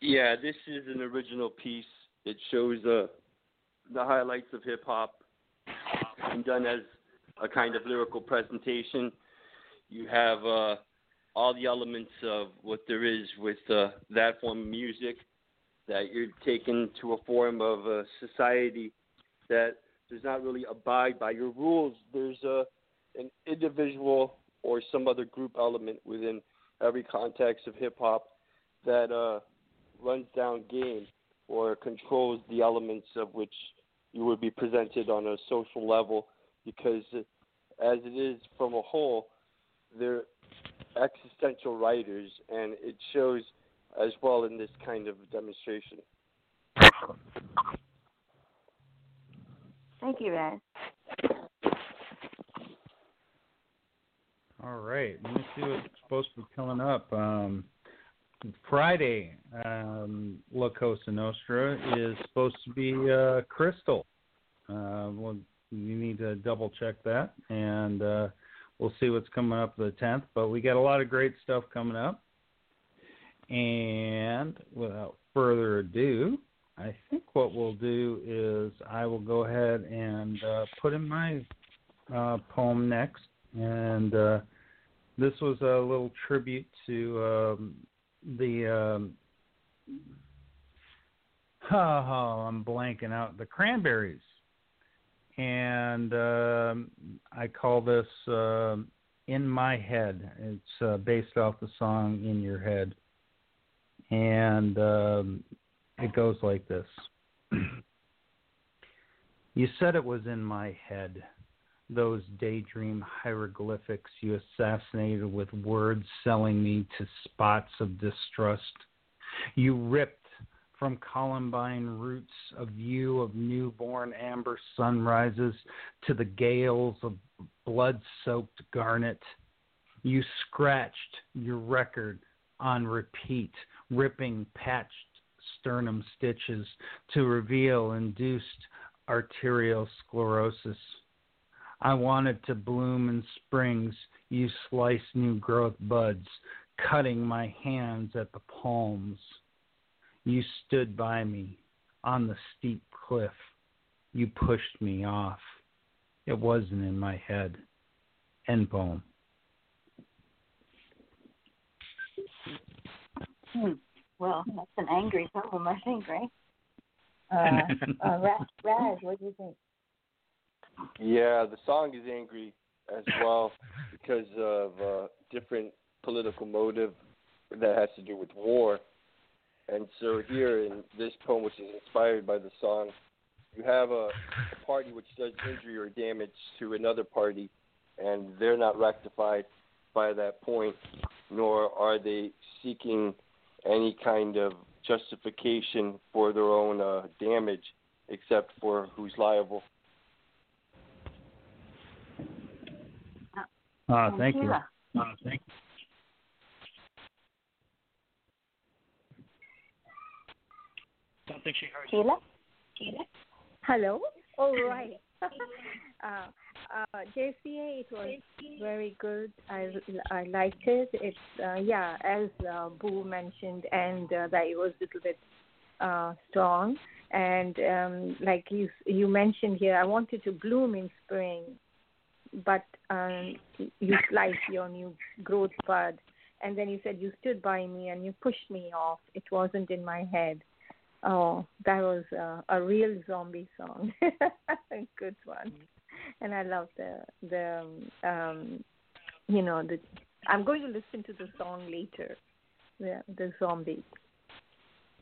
Yeah, this is an original piece. It shows uh, the highlights of hip hop done as a kind of lyrical presentation. You have uh, all the elements of what there is with uh, that form of music that you're taken to a form of a society that does not really abide by your rules. There's a an individual or some other group element within every context of hip hop that uh, runs down game or controls the elements of which you would be presented on a social level because uh, as it is from a whole they're existential writers and it shows as well in this kind of demonstration Thank you, Raz. All right, let me see what's supposed to be coming up. Um, Friday, um, La Cosa Nostra is supposed to be uh, Crystal. Uh, well, you need to double check that, and uh, we'll see what's coming up the 10th. But we got a lot of great stuff coming up. And without further ado, I think what we'll do is I will go ahead and uh, put in my uh, poem next. And uh, this was a little tribute to um, the. Um, oh, I'm blanking out. The Cranberries. And um, I call this uh, In My Head. It's uh, based off the song In Your Head. And it goes like this You said it was in my head, those daydream hieroglyphics you assassinated with words selling me to spots of distrust. You ripped from columbine roots a view of newborn amber sunrises to the gales of blood soaked garnet. You scratched your record on repeat, ripping patched sternum stitches to reveal induced arteriosclerosis. I wanted to bloom in springs. You sliced new growth buds, cutting my hands at the palms. You stood by me on the steep cliff. You pushed me off. It wasn't in my head. End poem. Hmm. Well, that's an angry poem, I think, right? Uh, uh, Raz, Raz, what do you think? Yeah, the song is angry as well because of uh, different political motive that has to do with war. And so here in this poem, which is inspired by the song, you have a, a party which does injury or damage to another party, and they're not rectified by that point, nor are they seeking any kind of justification for their own uh, damage, except for who's liable. Uh, thank you. Sheila. Uh, thank you. Don't think she heard you. Sheila? Sheila? Hello. All right. uh, uh, JCA, it was very good. I I liked it. It's uh, yeah, as uh, Boo mentioned, and uh, that it was a little bit uh, strong. And um, like you you mentioned here, I wanted to bloom in spring, but um, you sliced your new growth bud, and then you said you stood by me and you pushed me off. It wasn't in my head. Oh, that was uh, a real zombie song. Good one. And I love the the um, you know the I'm going to listen to the song later. The the zombie.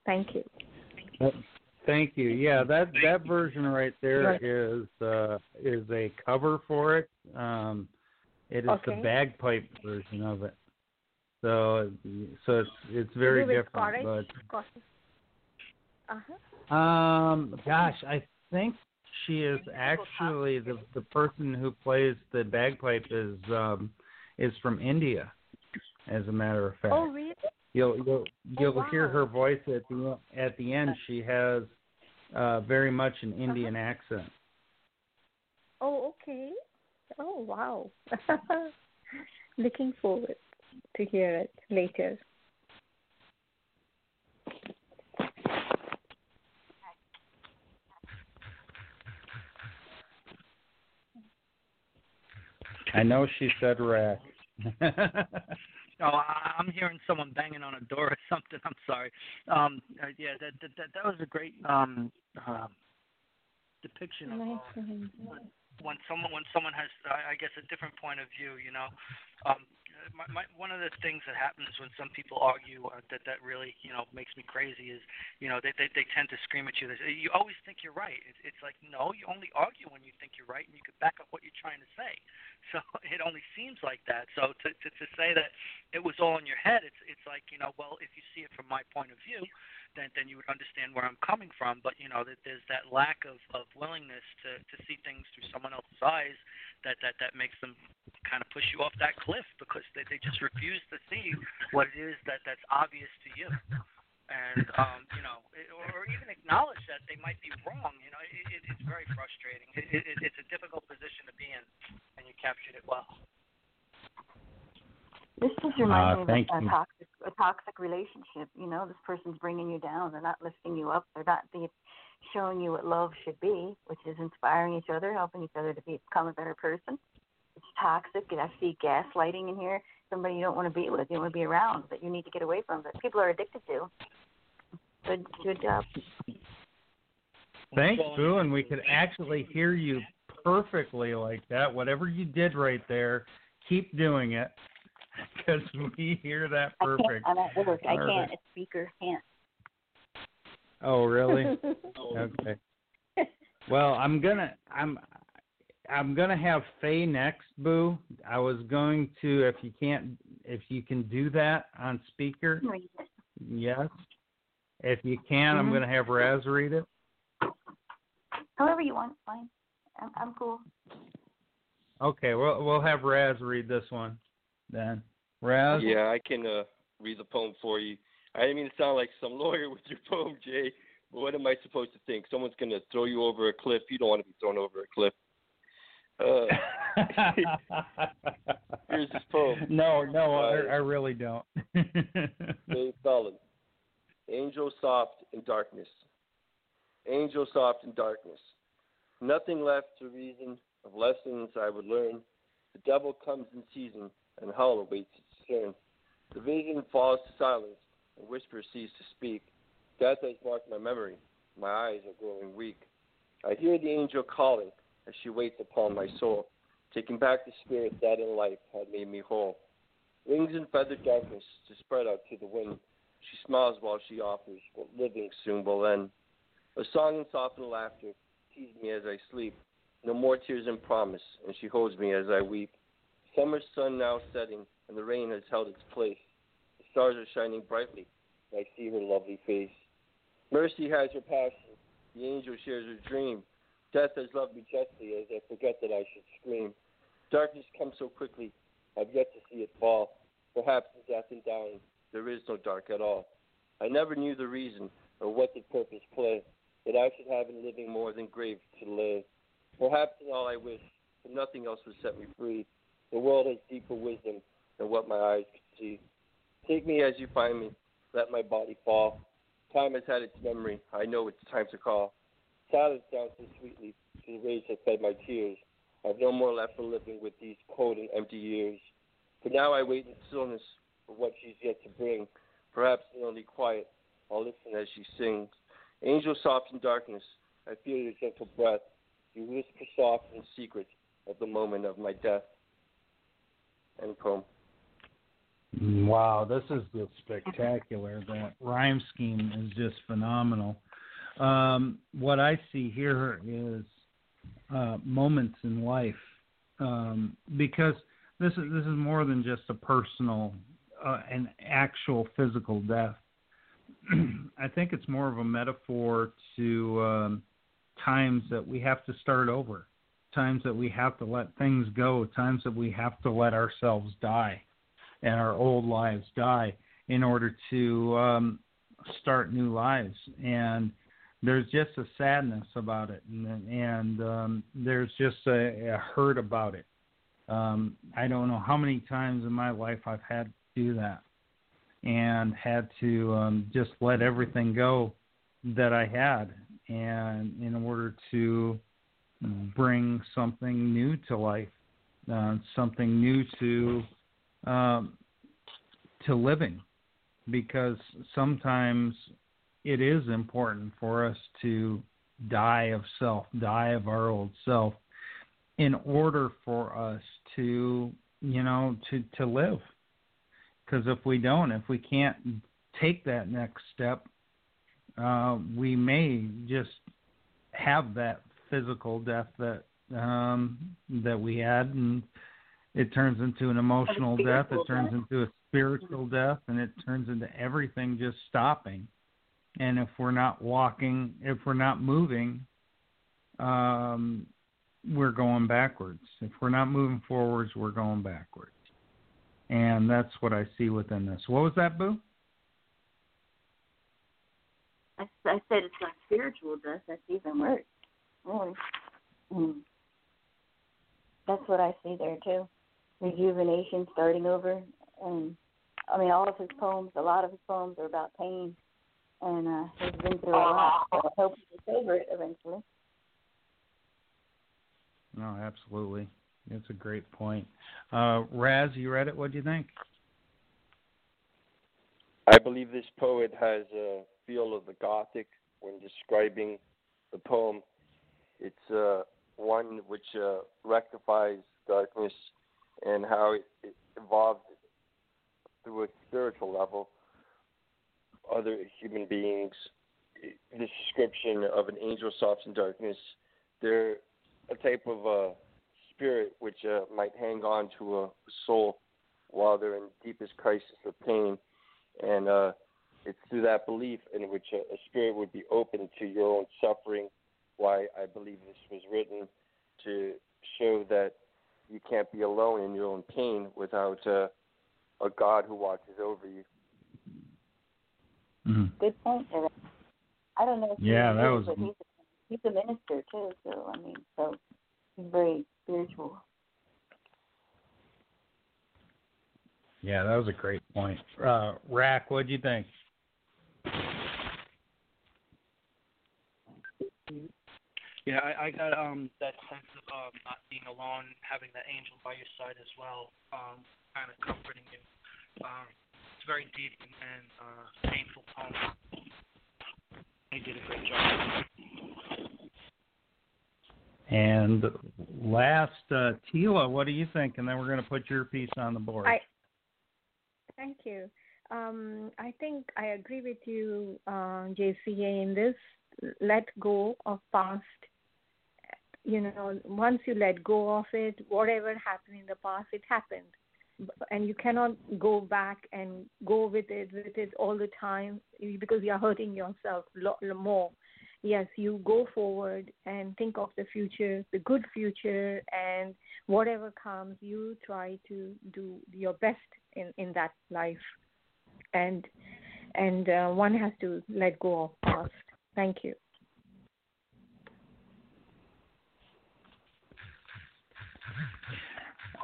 Thank you. Uh, Thank you. Yeah, that that version right there is uh, is a cover for it. Um, it is Okay. the bagpipe version of it. So so it's it's very Is it with different. Scottish? Scottish. Uh-huh. Um, gosh, I think she is actually the the person who plays the bagpipe is um is from India, as a matter of fact. Oh, really? You'll you'll you'll wow. hear her voice at the at the end. She has uh, very much an Indian accent. Oh, okay. Oh, wow. Looking forward to hear it later. I know she said rack. Oh, I- I'm hearing someone banging on a door or something. I'm sorry. Um, uh, yeah, that, that that that was a great um, uh, depiction of uh, when someone when someone has I I guess a different point of view. You know, um, my, my, one of the things that happens when some people argue uh, that that really you know makes me crazy is you know they they, they tend to scream at you. You always think you're right. It's, it's like no, you only argue when you think you're right, and you can back up what you're trying to say. So it only seems like that. So to to, to say that it was all in your head, it's it's like you know well if you see it from my point of view, then then you would understand where I'm coming from. But you know that there's that lack of of willingness to to see things through someone else's eyes that that that makes them kind of push you off that cliff because they they just refuse to see what it is that that's obvious to you. And um, you know, it, or even acknowledge that they might be wrong. You know, it, it, it's very frustrating. It, it, it's a difficult position to be in, and you captured it well. This just reminds Uh, me of a, you. toxic a toxic relationship. You know, this person's bringing you down. They're not lifting you up. They're not be, showing you what love should be, which is inspiring each other, helping each other to become a better person. It's toxic. And I see gaslighting in here. Somebody you don't want to be with, you don't want to be around, that you need to get away from, that people are addicted to. Good, good job. Thanks, Boo, and we could actually hear you perfectly like that. Whatever you did right there, keep doing it because we hear that perfect. I perfect. can't. I'm at work. I can't. It's speaker. Can't. Oh, really? okay. Well, I'm gonna I'm I'm gonna have Faye next, Boo. I was going to if you can't if you can do that on speaker. Read it. Yes. If you can, I'm Mhm. gonna have Raz read it. However you want. Fine. I'm, I'm cool. Okay, we'll we'll have Raz read this one then. Raz. Yeah, I can uh, read the poem for you. I didn't mean to sound like some lawyer with your poem, Jay. But what am I supposed to think? Someone's going to throw you over a cliff. You don't want to be thrown over a cliff. Uh, here's this poem. No, no, I, I really don't. Dave. Angel soft in darkness. Angel soft in darkness. Nothing left to reason of lessons I would learn. The devil comes in season, and hell awaits its turn. The vision falls to silence. and whisper cease to speak. Death has marked my memory. My eyes are growing weak. I hear the angel calling as she waits upon my soul, taking back the spirit that in life had made me whole. Wings and feathered darkness to spread out to the wind. She smiles while she offers what living soon will end. A song and softened laughter tease me as I sleep. No more tears and promise, and she holds me as I weep. Summer sun now setting, and the rain has held its place. The stars are shining brightly, and I see her lovely face. Mercy has her passion, the angel shares her dream. Death has loved me justly as I forget that I should scream. Darkness comes so quickly, I've yet to see it fall. Perhaps in death and dying, there is no dark at all. I never knew the reason or what the purpose play that I should have in living more than grave to lay. Perhaps in all I wish, but nothing else would set me free. The world has deeper wisdom than what my eyes could see. Take me as you find me, let my body fall. Time has had its memory, I know it's time to call. Silence so sweetly to the rays that fed my tears. I've no more left for living with these cold and empty years. For now I wait in stillness for what she's yet to bring. Perhaps in only quiet, I'll listen as she sings. Angel soft in darkness, I feel your gentle breath. You whisper soft in secret at the moment of my death. Poem. Wow, this is just spectacular. That rhyme scheme is just phenomenal. Um, what I see here is uh, moments in life, um, because this is this is more than just a personal, uh, an actual physical death. I think it's more of a metaphor to um, times that we have to start over, times that we have to let things go, times that we have to let ourselves die and our old lives die in order to um, start new lives. And there's just a sadness about it, and, and um, there's just a, a hurt about it. Um, I don't know how many times in my life I've had to do that and had to um, just let everything go that I had, and in order to bring something new to life, uh, something new to um, to living, because sometimes it is important for us to die of self, die of our old self, in order for us to you know to to live. Because if we don't, if we can't take that next step, uh, we may just have that physical death that um, that we had, and it turns into an emotional death. It turns into a spiritual death, and it turns into everything just stopping. And if we're not walking, if we're not moving, um, we're going backwards. If we're not moving forwards, we're going backwards and that's what I see within this. What was that, Boo? I, I said it's not spiritual death. That's even worse. Really. Mm. That's what I see there too. Rejuvenation, starting over, and I mean, all of his poems, a lot of his poems are about pain, and uh, he's been through a lot. So I hope he gets over it eventually. No, absolutely. That's a great point. Uh, Raz, you read it. What do you think? I believe this poet has a feel of the Gothic when describing the poem. It's uh, one which uh, rectifies darkness and how it, it evolved through a spiritual level. Other human beings, the description of an angel soft in darkness, they're a type of uh, spirit which uh, might hang on to a soul while they're in deepest crisis or pain. And uh, it's through that belief in which a, a spirit would be open to your own suffering. Why I believe this was written to show that you can't be alone in your own pain without uh, a God who watches over you. Mm-hmm. Good point. Eric. I don't know. If yeah, that was. He's a, he's a minister too, so I mean, so he's very spiritual. Yeah, that was a great point. Uh, Rack, what do you think? Yeah, I, I got um that sense of um not being alone, having that angel by your side as well, um, kind of comforting you. Um, very deep and, and uh, painful poem. He did a great job. And last, uh, Tila, what do you think? And then we're going to put your piece on the board. I thank you. Um, I think I agree with you, uh, JCA, in this. Let go of past. You know, once you let go of it, whatever happened in the past, it happened, and you cannot go back and go with it with it all the time because you are hurting yourself lot more. Yes, you go forward and think of the future, the good future, and whatever comes, you try to do your best in in that life and and uh, one has to let go of past. Thank you.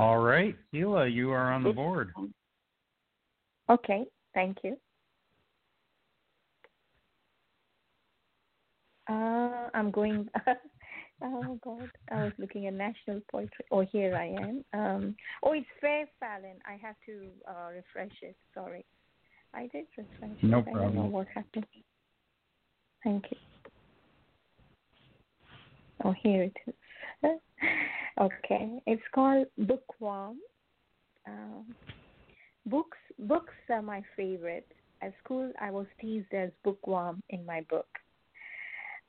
All right, Tila, you are on the board. Okay, thank you. Uh, I'm going. oh God, I was looking at national poetry. Oh, here I am. Um, oh, it's Fair Fallon. I have to uh, refresh it. Sorry. I did refresh No it. I don't know what happened. Thank you. Oh, here it is. okay, it's called Bookworm. Um, books, books are my favorite. At school, I was teased as bookworm in my book.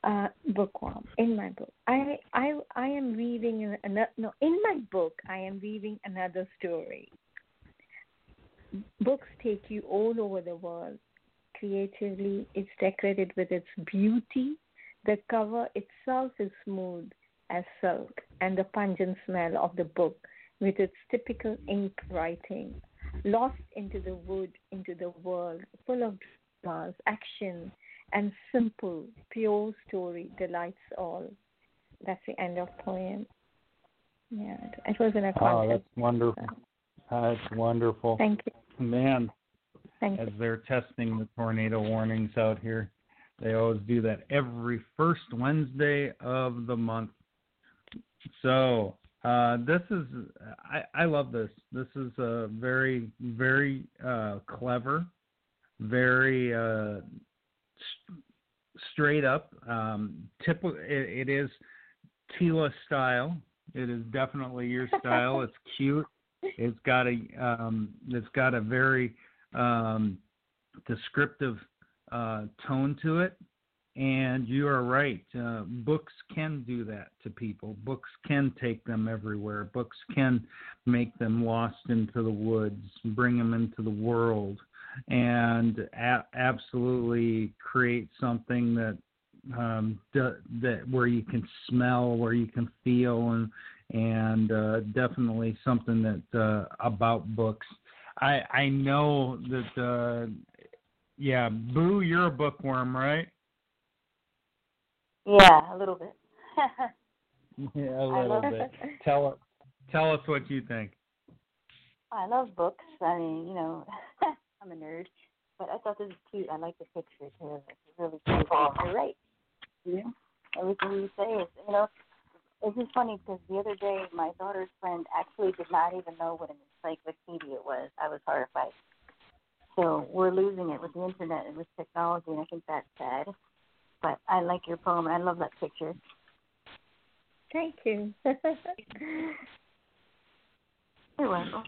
Uh, bookworm in my book. I I I am reading another. No, in my book, I am reading another story. Books take you all over the world. Creatively, it's decorated with its beauty. The cover itself is smooth as silk, and the pungent smell of the book with its typical ink writing. Lost into the wood, into the world, full of dramas, action, and simple, pure story delights all. That's the end of poem. Yeah, it, was in a Oh, that's wonderful. That's wonderful. Thank you. Man, Thank as they're testing the tornado warnings out here, they always do that every first Wednesday of the month. So uh, this is I, I love this. This is uh, very very uh, clever, very uh, st- straight up. Um, typical. It, it is Tila style. It is definitely your style. it's cute. It's got a um, it's got a very um, descriptive uh, tone to it. And you are right. Uh, books can do that to people. Books can take them everywhere. Books can make them lost into the woods, bring them into the world, and a- absolutely create something that um, d- that where you can smell, where you can feel, and and uh, definitely something that uh, about books. I I know that uh, yeah, Boo, you're a bookworm, right? Yeah, a little bit. Yeah, a little love- bit. Tell us tell us what you think. I love books. I mean, you know, I'm a nerd, but I thought this was cute. I like the picture too. It's really cute. You're right. You know, everything you say is, you know, it's just funny because the other day my daughter's friend actually did not even know what an encyclopedia was. I was horrified. So we're losing it with the internet and with technology, and I think that's sad. But I like your poem. I love that picture. Thank you. You're welcome.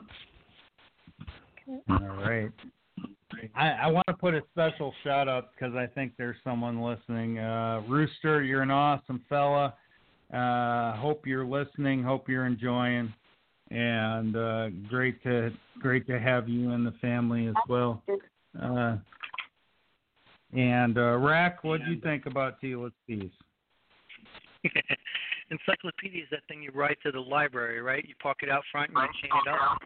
All right. I, I want to put a special shout out because I think there's someone listening. Uh, Rooster, you're an awesome fella. Uh, hope you're listening. Hope you're enjoying, and uh, great to great to have you in the family as well. Uh, and uh, Rack, what do you think about Tila's piece? Encyclopedia is that thing you write to the library, right? You park it out front and you chain it up.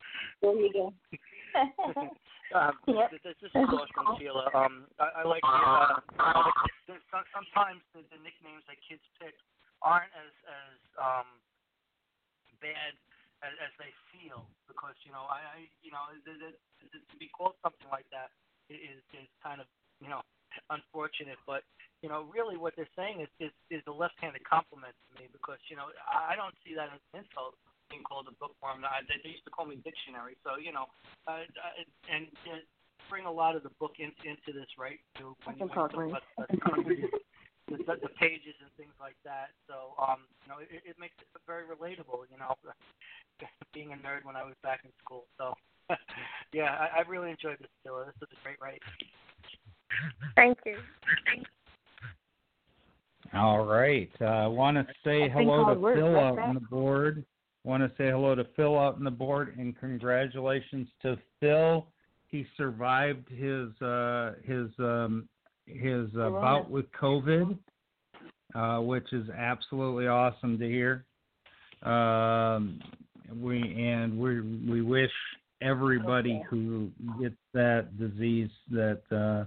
There you go. Um, Yep. this, this is awesome, Sheila. Um, I, I like the, uh, I like the, sometimes the, the nicknames that kids pick aren't as as um bad as, as they feel because you know I, I you know the, the, the, to be called something like that is is kind of you know unfortunate, but you know really what they're saying is is, is a left-handed compliment to me because you know I, I don't see that as an insult being called a bookworm. I, they, they used to call me dictionary, so you know, uh, and uh, bring a lot of the book in, into this, right? Too, when you, Something when called you words. talk about the, the, the pages and things like that. So, um, you know, it, it makes it very relatable. You know, being a nerd when I was back in school. So, yeah, I, I really enjoyed this, Stilla. This was a great write. Thank you. All right. I uh, want to say That's hello to called Phil right, out Brett? on the board. Want to say hello to Phil out on the board and congratulations to Phil. He survived his uh, his um, his uh, Corona. bout with COVID, uh, which is absolutely awesome to hear. Um, we and we we wish everybody who gets that disease that uh,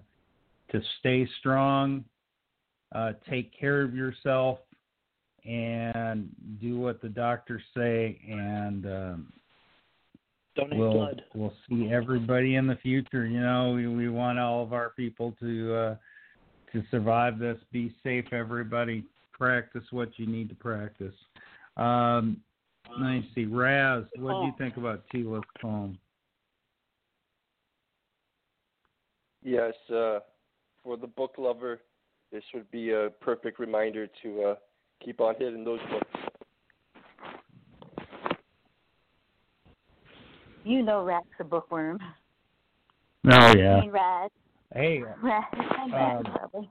to stay strong, uh, take care of yourself, and do what the doctors say, and um, Donate we'll blood. we'll see everybody in the future. You know, we we want all of our people to uh, to survive this. Be safe, everybody. Practice what you need to practice. Um, let me see, Raz, what do you think about Tila's poem? Yes, uh, for the book lover, this would be a perfect reminder to uh, keep on hitting those books. You know Rat's a bookworm. Oh yeah. mean, Rat. Hey, Rat. I'm Um.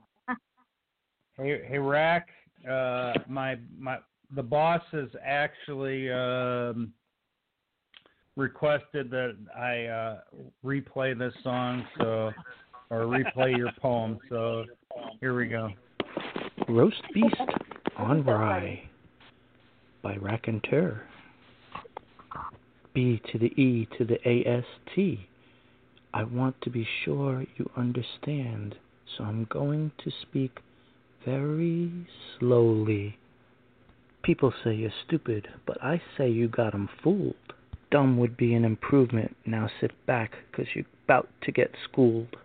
Hey, hey, Rack. Uh, my my the boss has actually um, requested that I uh, replay this song, so or replay your poem. So here we go. Roast Beast on Rye by Raconteur. B to the E to the AST. I want to be sure you understand, so I'm going to speak very slowly. People say you're stupid, but I say you got 'em fooled. Dumb would be an improvement. Now sit back, 'cause you're about to get schooled.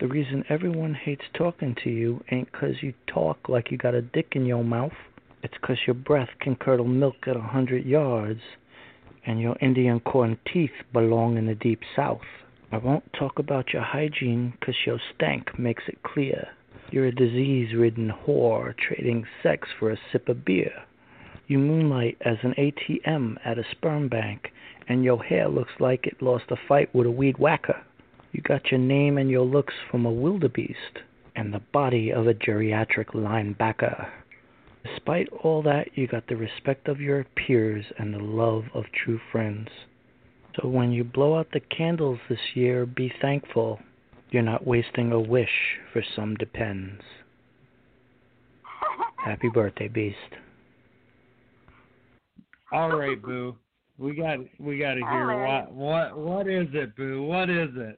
The reason everyone hates talking to you ain't 'cause you talk like you got a dick in your mouth. It's 'cause your breath can curdle milk at a hundred yards, and your Indian corn teeth belong in the deep south. I won't talk about your hygiene 'cause your stank makes it clear. You're a disease ridden whore trading sex for a sip of beer. You moonlight as an ATM at a sperm bank, and your hair looks like it lost a fight with a weed whacker. You got your name and your looks from a wildebeest, and the body of a geriatric linebacker. Despite all that, you got the respect of your peers and the love of true friends. So when you blow out the candles this year, be thankful you're not wasting a wish for some depends. Happy birthday, Beast. All right, Boo. We got we got to hear Hilarious. what what what is it, Boo? What is it?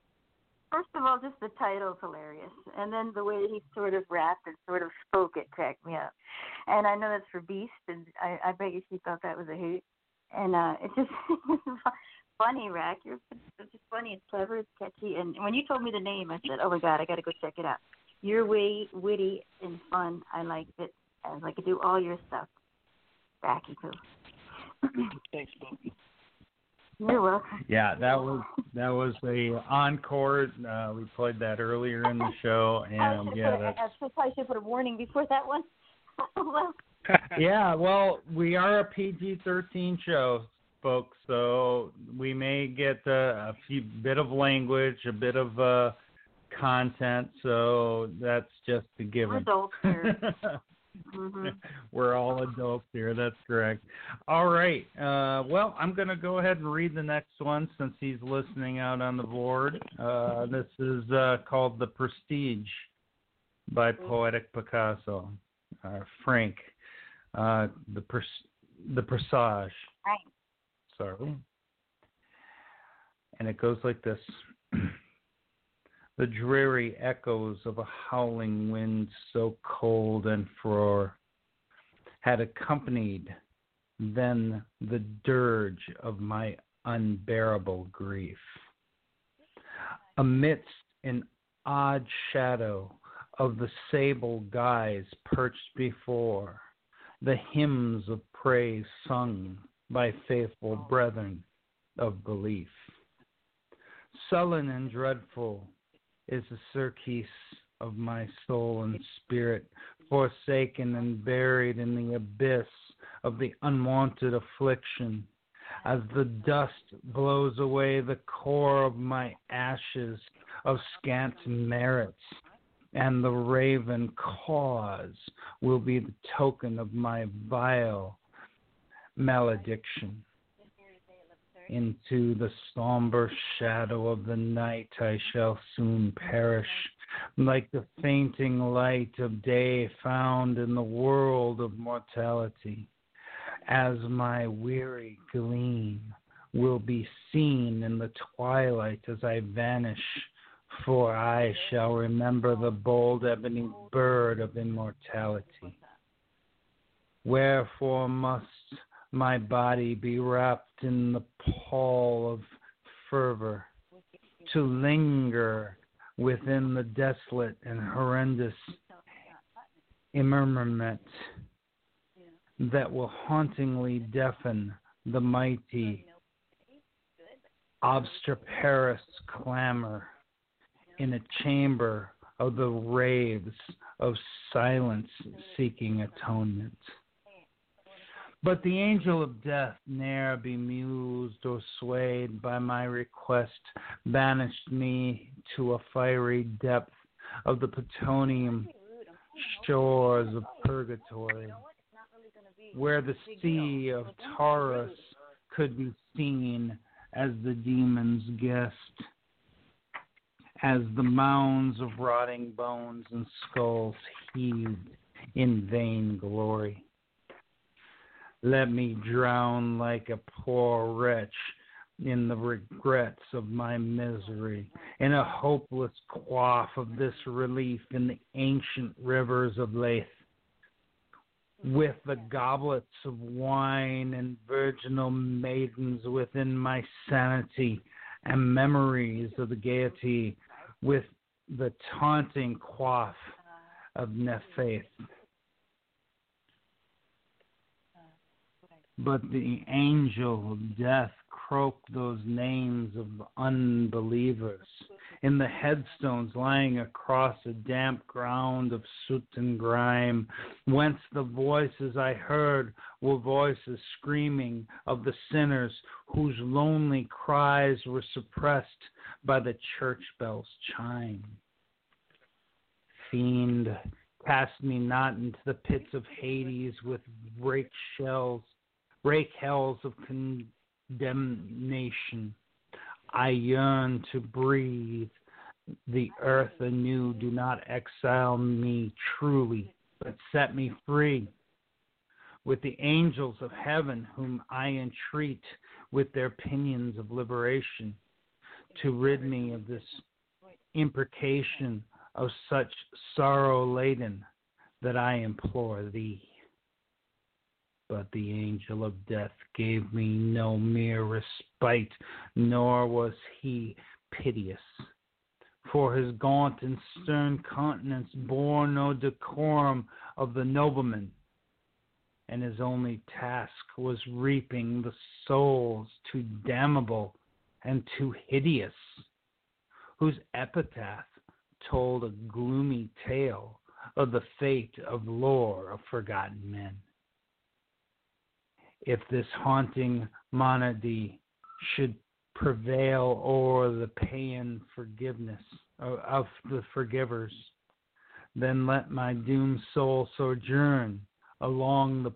First of all, just the title's hilarious, and then the way he sort of rapped and sort of spoke it cracked me up. And I know that's for Beast, and I, I bet you she thought that was a hoot. And uh, it's just funny, Rack. You're it's just funny. It's clever. It's catchy. And when you told me the name, I said, "Oh my God, I got to go check it out." You're way witty and fun. I liked it. I like, I do all your stuff. Racky poo. Thanks, Boo. You're welcome. Yeah, that was that was a encore. Uh, we played that earlier in the show, and should yeah, put, that's I should probably should put a warning before that one. well, yeah, well, we are a PG thirteen show, folks, so we may get uh, a few bit of language, a bit of uh, content. So that's just a we're given. adults here. hmm We're all adults here. That's correct. All right. Uh, well, I'm going to go ahead and read the next one since he's listening out on the board. Uh, this is uh, called The Prestige by Poetic Picasso. Uh, Frank. Uh, the pres- the Presage. Right. Sorry. And it goes like this. The dreary echoes of a howling wind so cold and frore had accompanied then the dirge of my unbearable grief. Amidst an odd shadow of the sable guise perched before, the hymns of praise sung by faithful brethren of belief. Sullen and dreadful, is the surcease of my soul and spirit, forsaken and buried in the abyss of the unwanted affliction. As the dust blows away the core of my ashes of scant merits, and the raven caws will be the token of my vile malediction. Into the somber shadow of the night I shall soon perish, like the fainting light of day found in the world of mortality, as my weary gleam will be seen in the twilight as I vanish, for I shall remember the bold ebony bird of immortality. Wherefore must my body be wrapped in the pall of fervor, to linger within the desolate and horrendous immerment that will hauntingly deafen the mighty obstreperous clamor in a chamber of the raves of silence seeking atonement. But the angel of death, ne'er bemused or swayed by my request, banished me to a fiery depth of the Plutonian shores of purgatory, where the sea of Taurus could be seen as the demon's guest, as the mounds of rotting bones and skulls heaved in vain glory. Let me drown like a poor wretch in the regrets of my misery, in a hopeless quaff of this relief in the ancient rivers of Lethe, with the goblets of wine and virginal maidens within my sanity, and memories of the gaiety with the taunting quaff of Nephath. But the angel of death croaked those names of unbelievers in the headstones lying across a damp ground of soot and grime, whence the voices I heard were voices screaming of the sinners whose lonely cries were suppressed by the church bell's chime. Fiend, cast me not into the pits of Hades with rake shells break hells of condemnation. I yearn to breathe the earth anew. Do not exile me truly, but set me free. With the angels of heaven, whom I entreat with their pinions of liberation, to rid me of this imprecation of such sorrow laden that I implore thee. But the angel of death gave me no mere respite, nor was he piteous. For his gaunt and stern countenance bore no decorum of the nobleman, and his only task was reaping the souls too damnable and too hideous, whose epitaph told a gloomy tale of the fate of lore of forgotten men if this haunting monody should prevail o'er the paean forgiveness of the forgivers, then let my doomed soul sojourn along the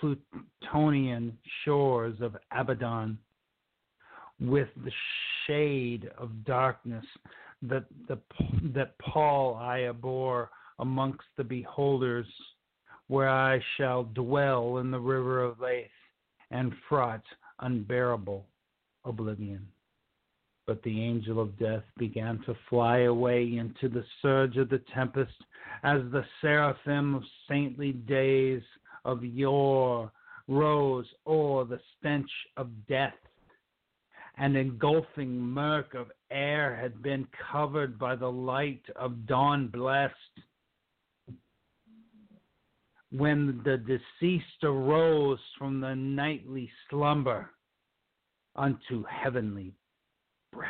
Plutonian shores of Abaddon with the shade of darkness that the that pall I abhor amongst the beholders where I shall dwell in the river of Lethe and fraught unbearable oblivion. But the angel of death began to fly away into the surge of the tempest as the seraphim of saintly days of yore rose o'er the stench of death. An engulfing murk of air had been covered by the light of dawn blessed when the deceased arose from the nightly slumber unto heavenly breath.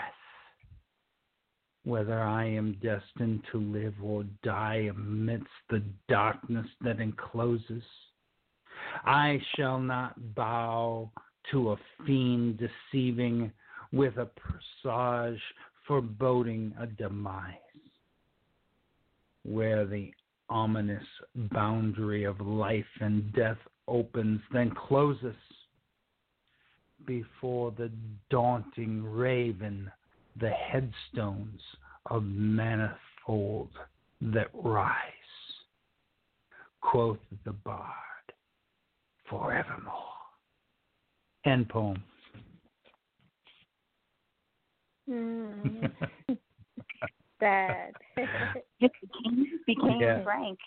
whether I am destined to live or die amidst the darkness that encloses. I shall not bow to a fiend deceiving with a presage foreboding a demise, where the ominous boundary of life and death opens, then closes before the daunting raven, the headstones of manifold that rise. Quoth the bard, forevermore. End poem. Mm. Sad. Became, Yeah. Frank.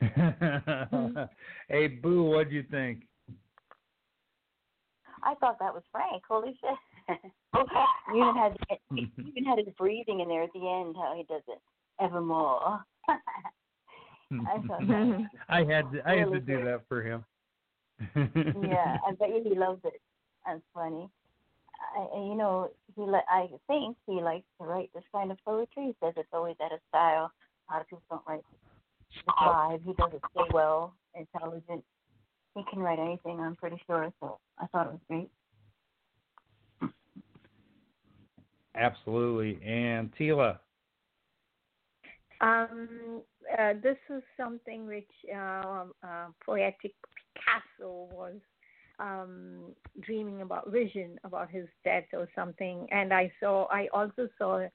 hey, Boo, what do you think? I thought that was Frank. Holy shit! you even had you even had his breathing in there at the end. How he does it evermore. I thought that. I had to, I had to do good. that for him. yeah, I bet you he loves it. That's funny. I, you know, he li- I think he likes to write this kind of poetry. He says it's always out of style. A lot of people don't write the vibe. He does it so well, intelligent. He can write anything, I'm pretty sure. So I thought it was great. Absolutely. And Tila. Um, uh, this is something which uh, uh, poetic Picasso was um, dreaming about, vision about his death or something. And I saw, I also saw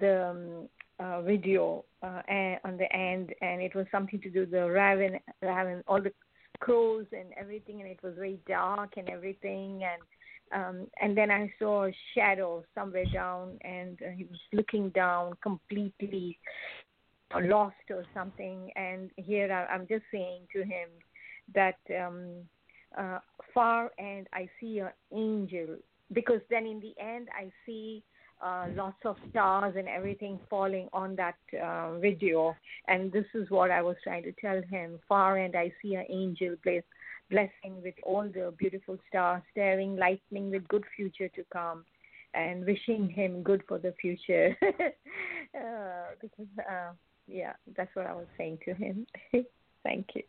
the um, uh, video uh, on the end, and it was something to do with the raven, raven, all the crows and everything, and it was very dark and everything, and um, and then I saw a shadow somewhere down, and uh, he was looking down completely lost or something. And here I, I'm just saying to him that um, uh, far and I see an angel because then in the end I see uh, lots of stars and everything falling on that uh, video. And this is what I was trying to tell him. Far and I see an angel bless, blessing with all the beautiful stars, staring, lightning with good future to come. And wishing him good for the future, uh, because uh, yeah, that's what I was saying to him. Thank you.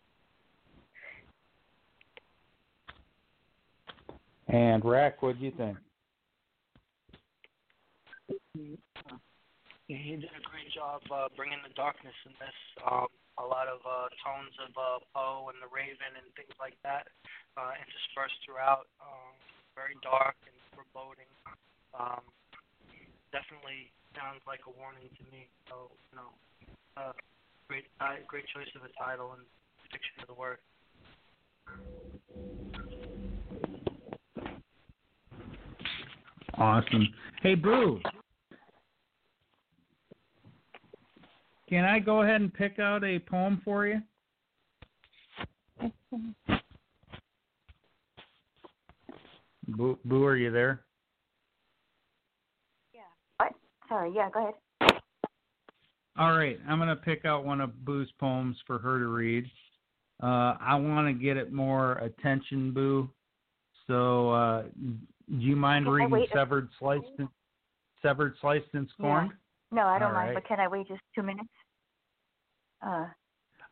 And Rack, what do you think? Yeah, he did a great job uh, bringing the darkness in this. Um, a lot of uh, tones of uh, Poe and the Raven and things like that uh, interspersed throughout. Um, very dark and foreboding. Um, definitely sounds like a warning to me. So, you know, uh, great, uh, great choice of a title and depiction of the word. Awesome. Hey, Boo. Can I go ahead and pick out a poem for you? Boo, Boo are you there? Yeah. What? Sorry. Yeah. Go ahead. All right, I'm going to pick out one of Boo's poems for her to read. Uh, I want to get it more attention, Boo. So, uh, do you mind Can reading "Severed, Sliced, and Severed, Sliced, and Scorned"? No, I don't All mind. right. But can I wait just two minutes? Uh,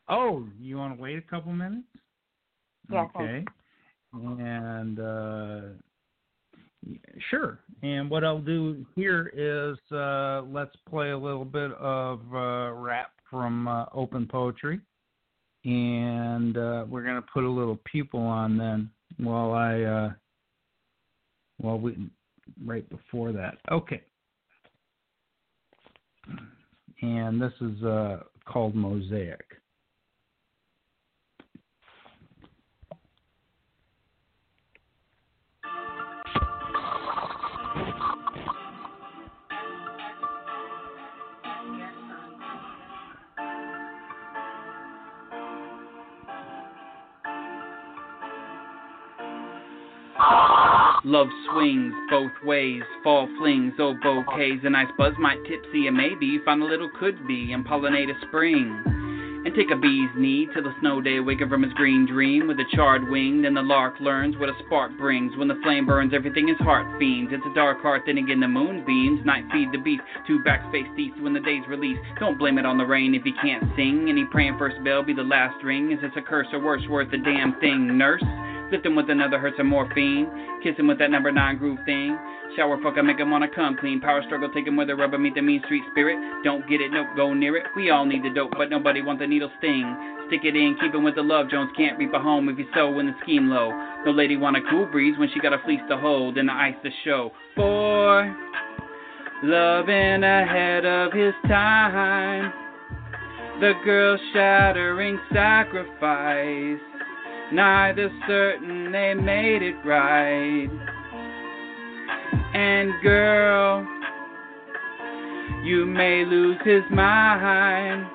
Oh, you want to wait a couple minutes? Yeah, Okay. And uh, sure. And what I'll do here is uh, let's play a little bit of uh, rap from uh, Open Poetry, and uh, we're gonna put a little pupil on then while I uh, while we right before that. Okay. And this is uh, called Mosaic. Love swings both ways, fall flings, oh bouquets. A nice buzz might tipsy and maybe find a little could be and pollinate a spring. and take a bee's knee till the snow day waken from his green dream with a charred wing. Then the lark learns what a spark brings. When the flame burns, everything his heart fiends. It's a dark heart, then again the moon beams. Night feed the beast, two backs face east when the day's released. Don't blame it on the rain if he can't sing. and Any praying first bell be the last ring. Is this a curse or worse worth the damn thing, nurse? Lift him with another hurts of morphine. Kiss him with that number nine groove thing. Shower fucker, make him wanna come clean. Power struggle, take him where the rubber meet the mean street spirit. Don't get it, nope, go near it. We all need the dope, but nobody want the needle sting. Stick it in, keep him with the love. Jones can't reap a home if he's so when the scheme low. No lady want a cool breeze when she got a fleece to hold and the ice to show. Boy, loving ahead of his time. The girl shattering sacrifice. Neither certain they made it right. And girl, you may lose his mind.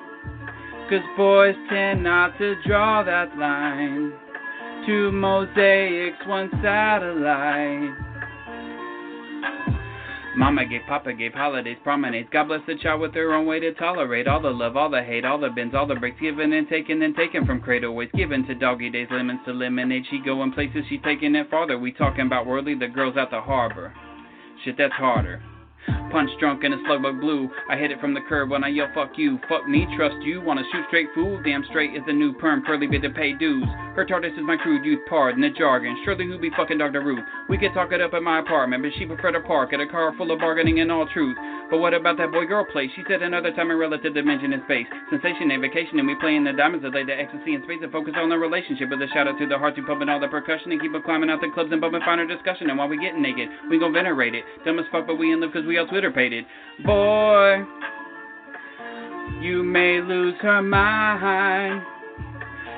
Cause boys tend not to draw that line. Two mosaics, one satellite. Mama gave, Papa gave, holidays, promenades. God bless the child with their own way to tolerate all the love, all the hate, all the bins, all the breaks, given and taken and taken from cradle ways, given to doggy days, lemons to lemonade. She going places, she taking it farther. We talking about worldly, the girls at the harbor. Shit, that's harder. Punch drunk and a slugbug blue. I hit it from the curb when I yell fuck you. Fuck me, trust you. Wanna shoot straight fool? Damn straight is the new perm. Curly bit to pay dues. Her TARDIS is my crude youth pardon the jargon. Surely who be fucking Dr. Ruth? We could talk it up at my apartment, but she prefer to park at a car full of bargaining and all truth. But what about that boy girl place? She said another time in relative dimension and space. Sensation and vacation, and we play in the diamonds that lay the ecstasy in space and focus on the relationship. With a shout out to the hearts who pumping all the percussion and keep up climbing out the clubs and bumping finer discussion. And while we getting naked, we gon' venerate it. Dumb as fuck, but we in love cause we all Twitter it. Boy, you may lose her mind.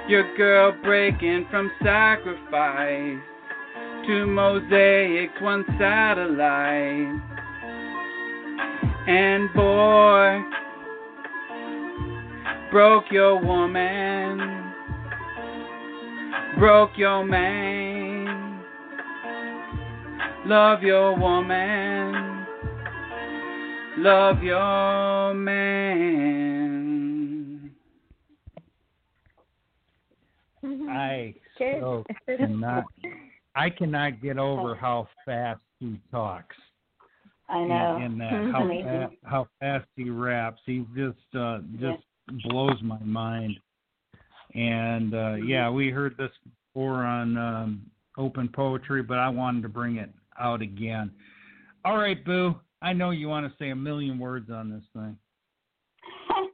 Your girl breaking from sacrifice. Two mosaics, one satellite. And boy, broke your woman, broke your man. Love your woman, love your man. I so cannot. I cannot get over how fast he talks. I know. In, in that, how fa- how fast he raps, he just uh, just blows my mind. And uh, Mm-hmm. yeah, we heard this before on um, open poetry, but I wanted to bring it out again. All right, Boo. I know you want to say a million words on this thing.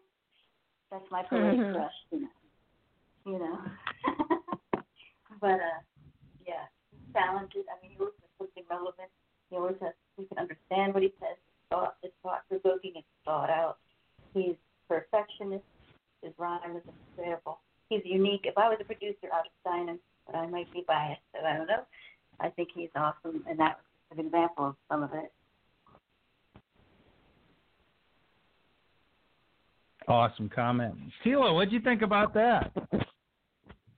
That's my poetic Mhm. crush, you know. You know. but uh yeah, talented. I mean he always has something relevant. He always has we can understand what he says. It's thought it's thought provoking, it's thought out. He's perfectionist, his rhyme is incredible. He's unique. If I was a producer I'd sign him, but I might be biased, so I don't know. I think he's awesome and that was an example of some of it. Awesome comment. Tila, what'd you think about that?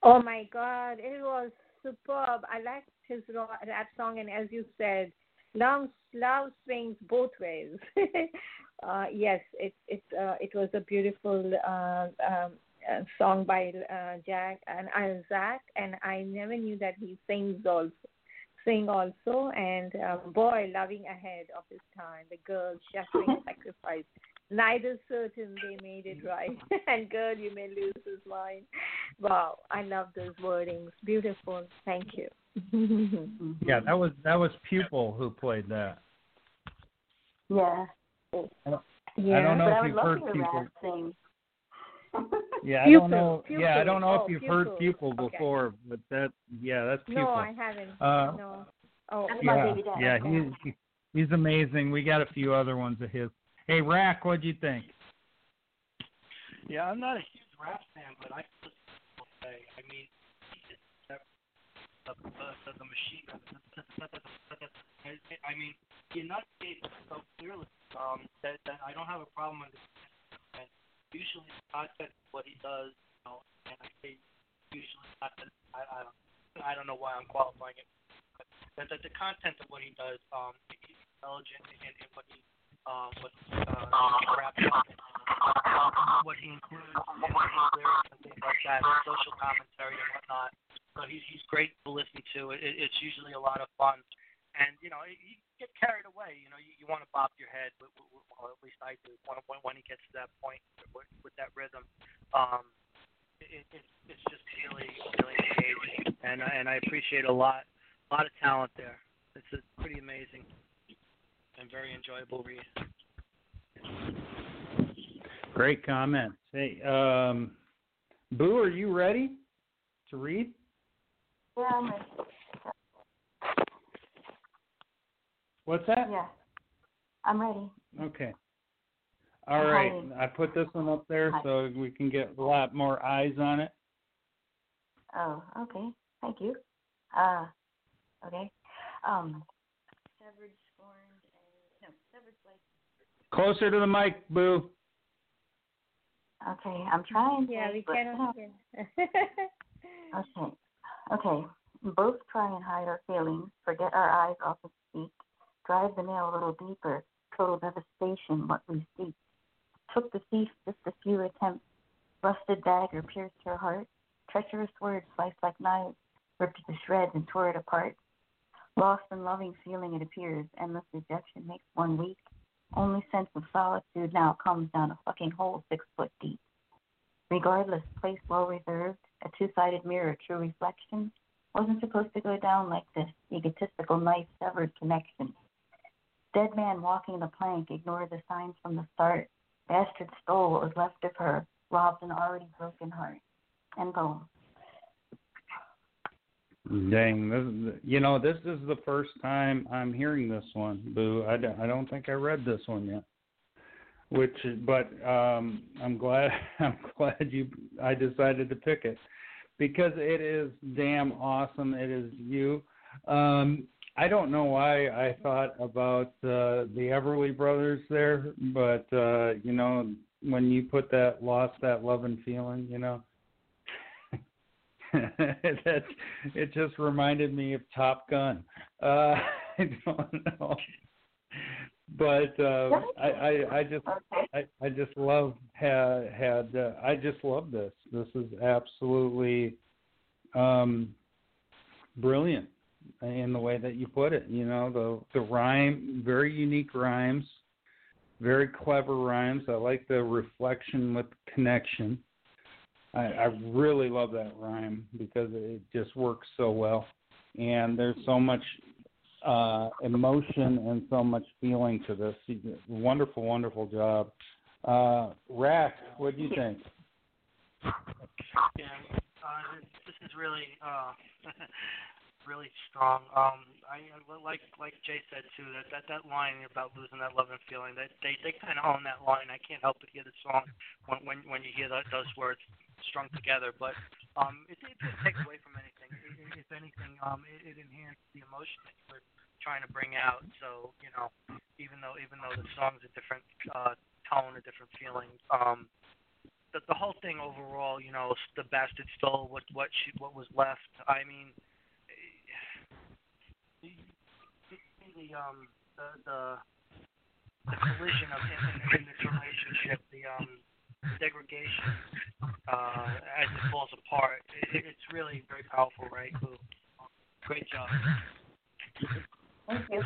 Oh my God, it was superb. I liked his rap song, and as you said, love love swings both ways. uh, yes, it it uh, it was a beautiful uh, um, uh, song by uh, Jack and uh, Zach, and I never knew that he sings also. Sing also, and uh, boy, loving ahead of his time. The girl shattering sacrifice. Neither certain they made it right, and girl, you may lose his mind. Wow, I love those wordings. Beautiful. Thank you. Yeah, that was that was Pupil who played that. Yeah. I don't, Yeah, I don't know but I if you've love heard to Pupil. Sing. Yeah, I don't know. Yeah, I don't know Oh, if you've Pupil. heard Pupil Okay. before, but that yeah, that's Pupil. No, I haven't. Uh, no. Oh, yeah, yeah, he's he's amazing. We got a few other ones of his. Hey, Rack, what'd you think? Yeah, I'm not a huge rap fan, but I can listen. I mean, the, machine. I mean, he enunciates so clearly um, that, that I don't have a problem understanding. And usually, the content of what he does, you know, and I say usually not that I, I don't. I don't know why I'm qualifying it, but the, the, the content of what he does, um, he's intelligent in, in what he uh, raps um, what he includes in his like that, social commentary and whatnot. So he's great to listen to. It, it's usually a lot of fun, and you know you get carried away. You know you, want to bop your head, well at least I do when he gets to that point with, that rhythm. Um, it, it, it's just really really engaging, and and I appreciate a lot a lot of talent there. It's a pretty amazing and very enjoyable read. Great comments. Hey, um, Boo, are you ready to read? Yeah, I'm ready. What's that? Yeah, I'm ready. Okay. All I'm right. hiding. I put this one up there Hi. so we can get a lot more eyes on it. Oh, okay. Thank you. Uh, okay. Um, severed, scorned, and no, severed, like. Closer to the mic, Boo. Okay, I'm trying. Yeah, we but, cannot hear. Okay. Okay. Both try and hide our feelings, forget our eyes often speak, drive the nail a little deeper, total devastation, what we seek. Took the thief just a few attempts, rusted dagger pierced her heart, treacherous words sliced like knives, ripped to shreds and tore it apart. Lost and loving feeling it appears, endless rejection makes one weak. Only sense of solitude now comes down a fucking hole six foot deep. Regardless, place well reserved, a two sided mirror, true reflection. Wasn't supposed to go down like this, egotistical knife severed connection. Dead man walking the plank, ignored the signs from the start. Bastard stole what was left of her, robbed an already broken heart. And boom. Dang, this, is- you know, this is the first time I'm hearing this one, Boo. I don't, I don't think I read this one yet. Which, but um, I'm glad, I'm glad you, I decided to pick it because it is damn awesome. It is you. Um, I don't know why I thought about uh, the Everly Brothers there, but uh, you know, when you put that lost that love and feeling, you know, that it just reminded me of Top Gun. Uh, I don't know, but uh, I, I I just I, I just love had had uh, I just love this. This is absolutely um, brilliant in the way that you put it. You know the the rhyme, very unique rhymes, very clever rhymes. I like the reflection with connection. I, I really love that rhyme because it just works so well, and there's so much uh, emotion and so much feeling to this. Wonderful, wonderful job. Uh, Rack, what do you think? Yeah, uh, this, this is really, uh, really strong. Um, I like like Jay said too that that that line about losing that love and feeling. That they they kind of own that line. I can't help but hear the song when when when you hear those words strung together. But um, it, it didn't take away from anything. It, it, if anything, um, it, it enhanced the emotion that you were trying to bring out. So you know, even though even though the song's a different uh, tone, a different feeling, um, the the whole thing overall, you know, the bastard stole what what she, what was left. I mean, the the um the the, the collision of in, in, in this relationship, the um degradation uh, as it falls apart. It, it's really very powerful, right? Boo? Great job. Thank you.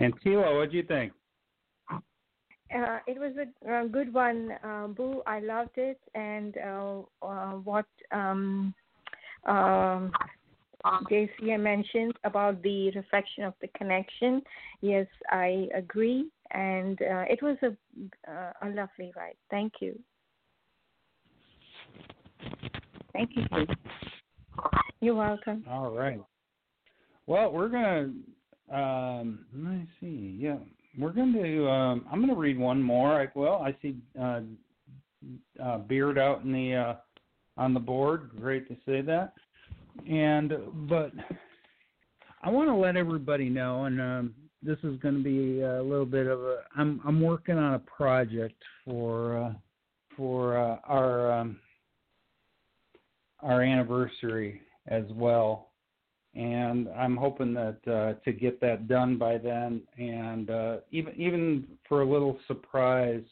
And Tila, what do you think? Uh, it was a, a good one, uh, Boo. I loved it, and uh, uh, what um, um, JCA mentioned about the reflection of the connection. Yes, I agree, and uh, it was a uh, a lovely ride. Thank you. Thank you. You're welcome. All right. Well, we're gonna um, let me see. Yeah, we're going to. Um, I'm going to read one more. I, well, I see uh, uh, Beard out in the uh, on the board. Great to say that. And but I want to let everybody know, and um, this is going to be a little bit of a. I'm I'm working on a project for uh, for uh, our um, our anniversary as well and I'm hoping that uh, to get that done by then, and uh, even even for a little surprise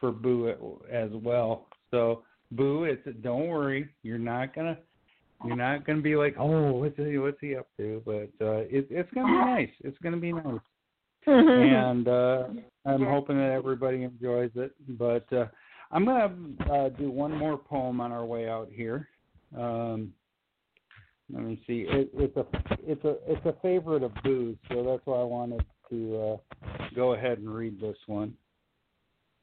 for Boo as well. So Boo, it's don't worry, you're not gonna you're not gonna be like, oh, what's he what's he up to? But uh, it, it's gonna be nice. It's gonna be nice, and uh, I'm hoping that everybody enjoys it. But uh, I'm gonna uh, do one more poem on our way out here. Um, let me see. It, it's a it's a it's a favorite of Boo's, so that's why I wanted to uh, go ahead and read this one.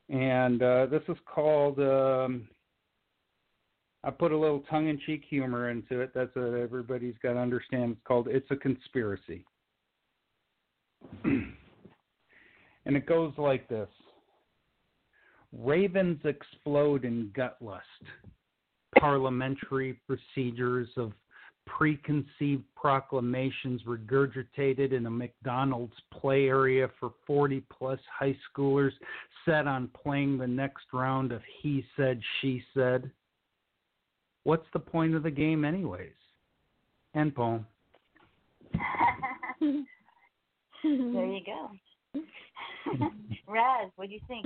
And uh, this is called. Um, I put a little tongue-in-cheek humor into it. That's what everybody's got to understand. It's called "It's a Conspiracy," and it goes like this: Ravens explode in gut lust. Parliamentary procedures of preconceived proclamations regurgitated in a McDonald's play area for 40 plus high schoolers set on playing the next round of He Said, She Said. What's the point of the game, anyways? End poem. there you go. Raz, what do you think?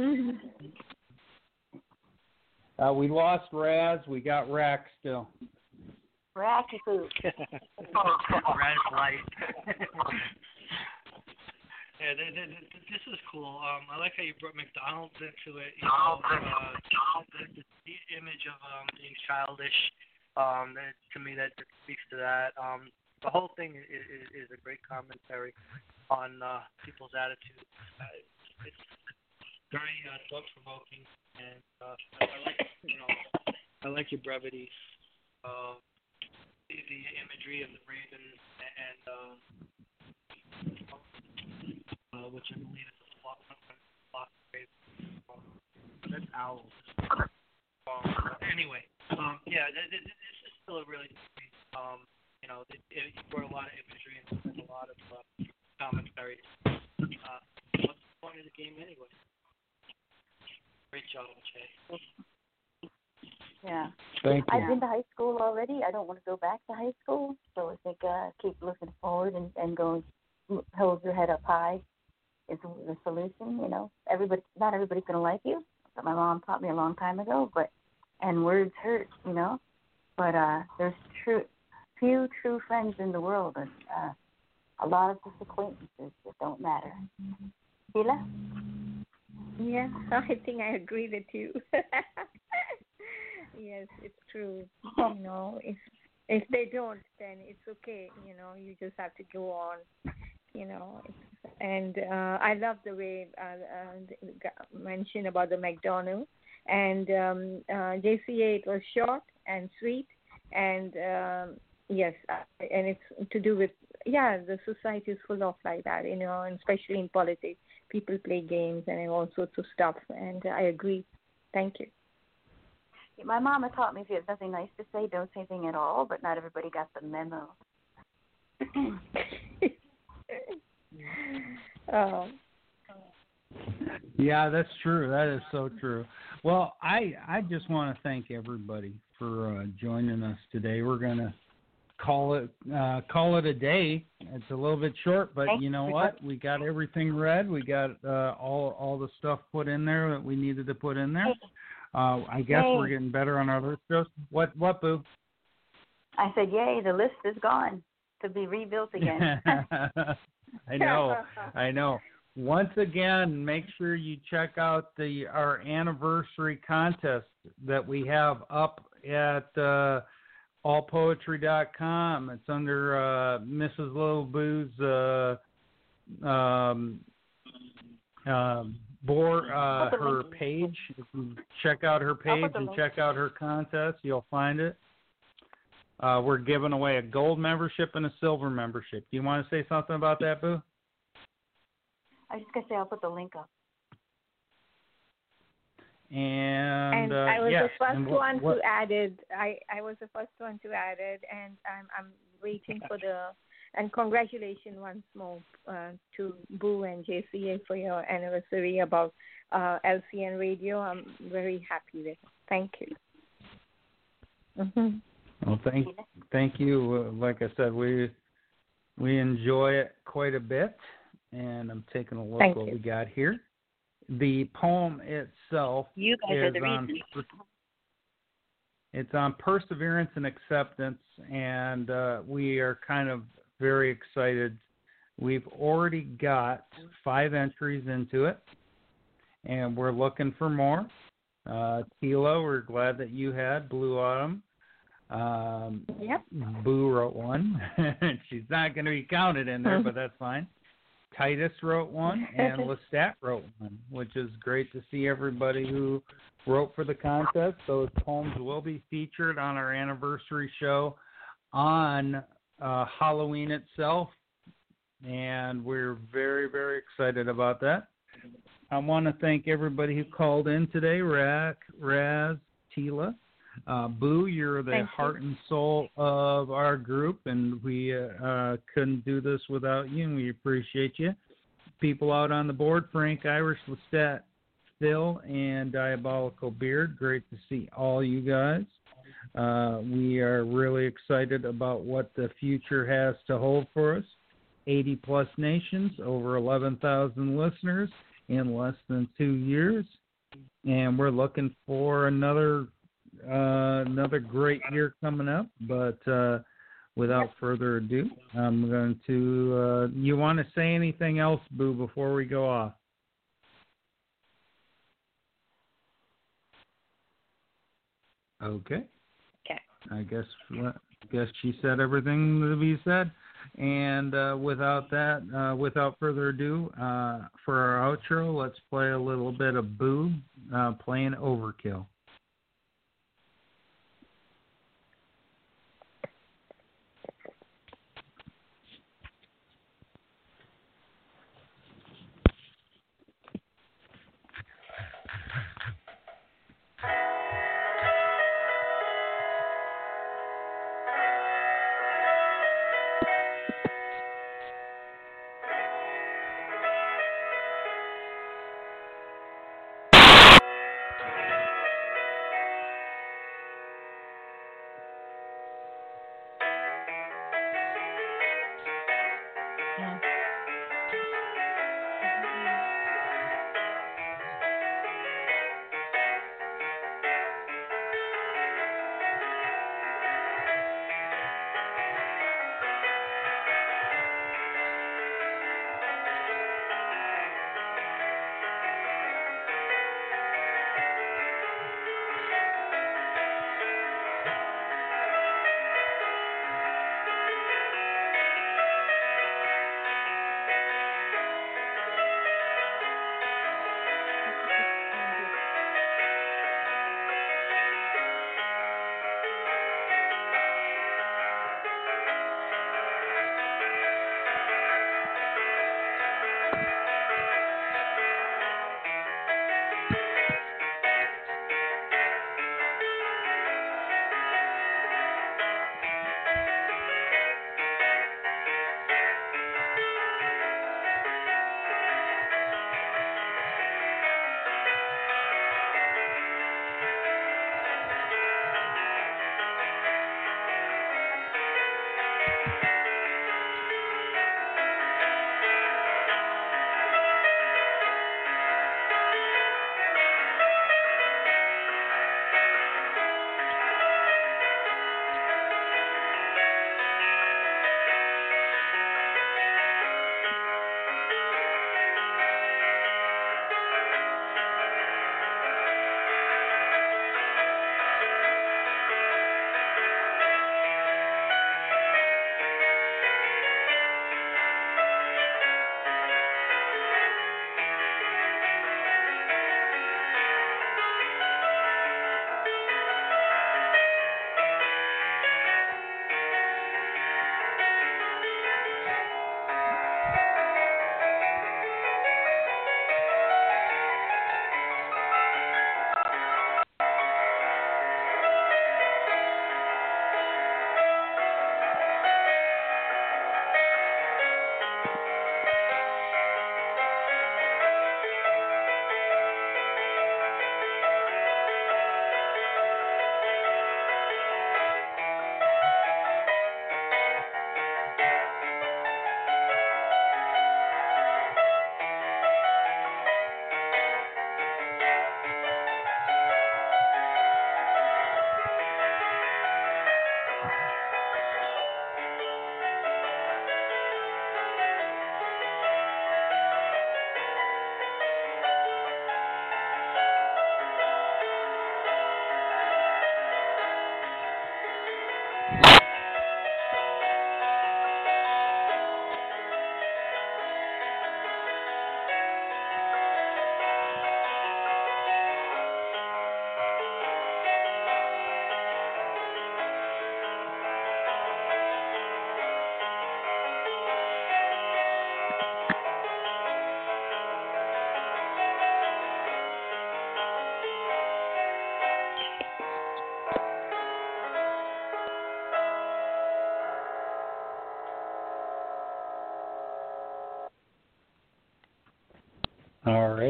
Uh, we lost Raz. We got Rack still. Racky food. Red light. yeah, th- th- th- this is cool. Um, I like how you brought McDonald's into it. You know, uh, the, the image of um, being childish. Um, that, to me, that, speaks to that. Um, the whole thing is, is, is a great commentary on uh, people's attitudes. Uh, it's very uh, thought provoking, and uh, I, I like you know I like your brevity. Uh, the, the imagery of the raven and um, uh, which I believe is a flock, flock raven. Um, that's owls. Um, anyway, um, yeah, th- th- this is still a really um, you know, it, it brought a lot of imagery and, and a lot of uh, commentary. Uh, what's the point of the game anyway? Great job, Jay. Yeah. Thank you. I've been to high school already. I don't want to go back to high school, so I think uh, keep looking forward and and going. Hold your head up high is the solution. You know, everybody, not everybody's gonna like you. But my mom taught me a long time ago. But and words hurt. You know, but uh, there's true few true friends in the world, and uh, a lot of just acquaintances that don't matter. Sheila? Yeah, I think I agree with you. yes, it's true. You know, if if they don't, then it's okay. You know, you just have to go on. You know, and uh, I love the way uh, uh, mentioned about the McDonald's and um, uh, JCA. It was short and sweet, and um, yes, uh, and it's to do with yeah, the society is full of like that. You know, and especially in politics, people play games and all sorts of stuff. And I agree. Thank you. My mama taught me if you have nothing nice to say, don't say anything at all. But not everybody got the memo. oh. Yeah, that's true. That is so true. Well, I I just want to thank everybody for uh, joining us today. We're gonna call it uh, call it a day. It's a little bit short, but you know what? We got everything read. We got uh, all all the stuff put in there that we needed to put in there. Uh, I guess Yay. we're getting better on our list. What what boo? I said, "Yay, the list is gone to be rebuilt again." I know, I know. Once again, make sure you check out the our anniversary contest that we have up at uh, allpoetry.com. It's under uh, Mrs. Little Boo's uh, um, um, board, uh, her page. Check out her page and check out her contest, you'll find it. Uh, we're giving away a gold membership and a silver membership. Do you want to say something about that, Boo? I was just gonna say I'll put the link up. And, And, uh, I was yes, the first and what- one what- to add it. I I was the first one to add it, and I'm I'm waiting for the and congratulations once more uh, to Boo and JCA for your anniversary about uh, LCN Radio. I'm very happy with. it. Thank you. hmm Well, thank thank you. Like I said, we we enjoy it quite a bit, and I'm taking a look Thank what you. we got here. The poem itself You guys are is the on reason. it's on perseverance and acceptance, and uh, we are kind of very excited. We've already got five entries into it, and we're looking for more. Uh, Tila, we're glad that you had Blue Autumn. Um, Yep. Boo wrote one. She's not going to be counted in there, but that's fine. Titus wrote one, and Lestat wrote one, which is great to see everybody who wrote for the contest. Those poems will be featured on our anniversary show on uh, Halloween itself, and we're very, very excited about that. I want to thank everybody who called in today Rack, Raz, Tila. Uh, Boo, you're the Thank you. heart and soul of our group, and we uh, uh, couldn't do this without you, and we appreciate you. People out on the board Frank, Irish, Lestat, Phil, and Diabolical Beard. Great to see all you guys. Uh, we are really excited about what the future has to hold for us. 80 plus nations, over 11,000 listeners in less than two years, and we're looking for another uh, another great year coming up. But uh, without further ado, I'm going to. Uh, you want to say anything else, Boo, before we go off? Okay. Okay. I guess guess she said everything to be said. And uh, without that, uh, without further ado, uh, for our outro, let's play a little bit of Boo uh, playing Overkill.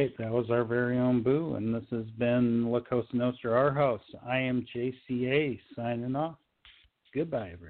Right, that was our very own Boo, and this has been La Cosa Nostra, our house. I am JCA signing off. Goodbye, everyone.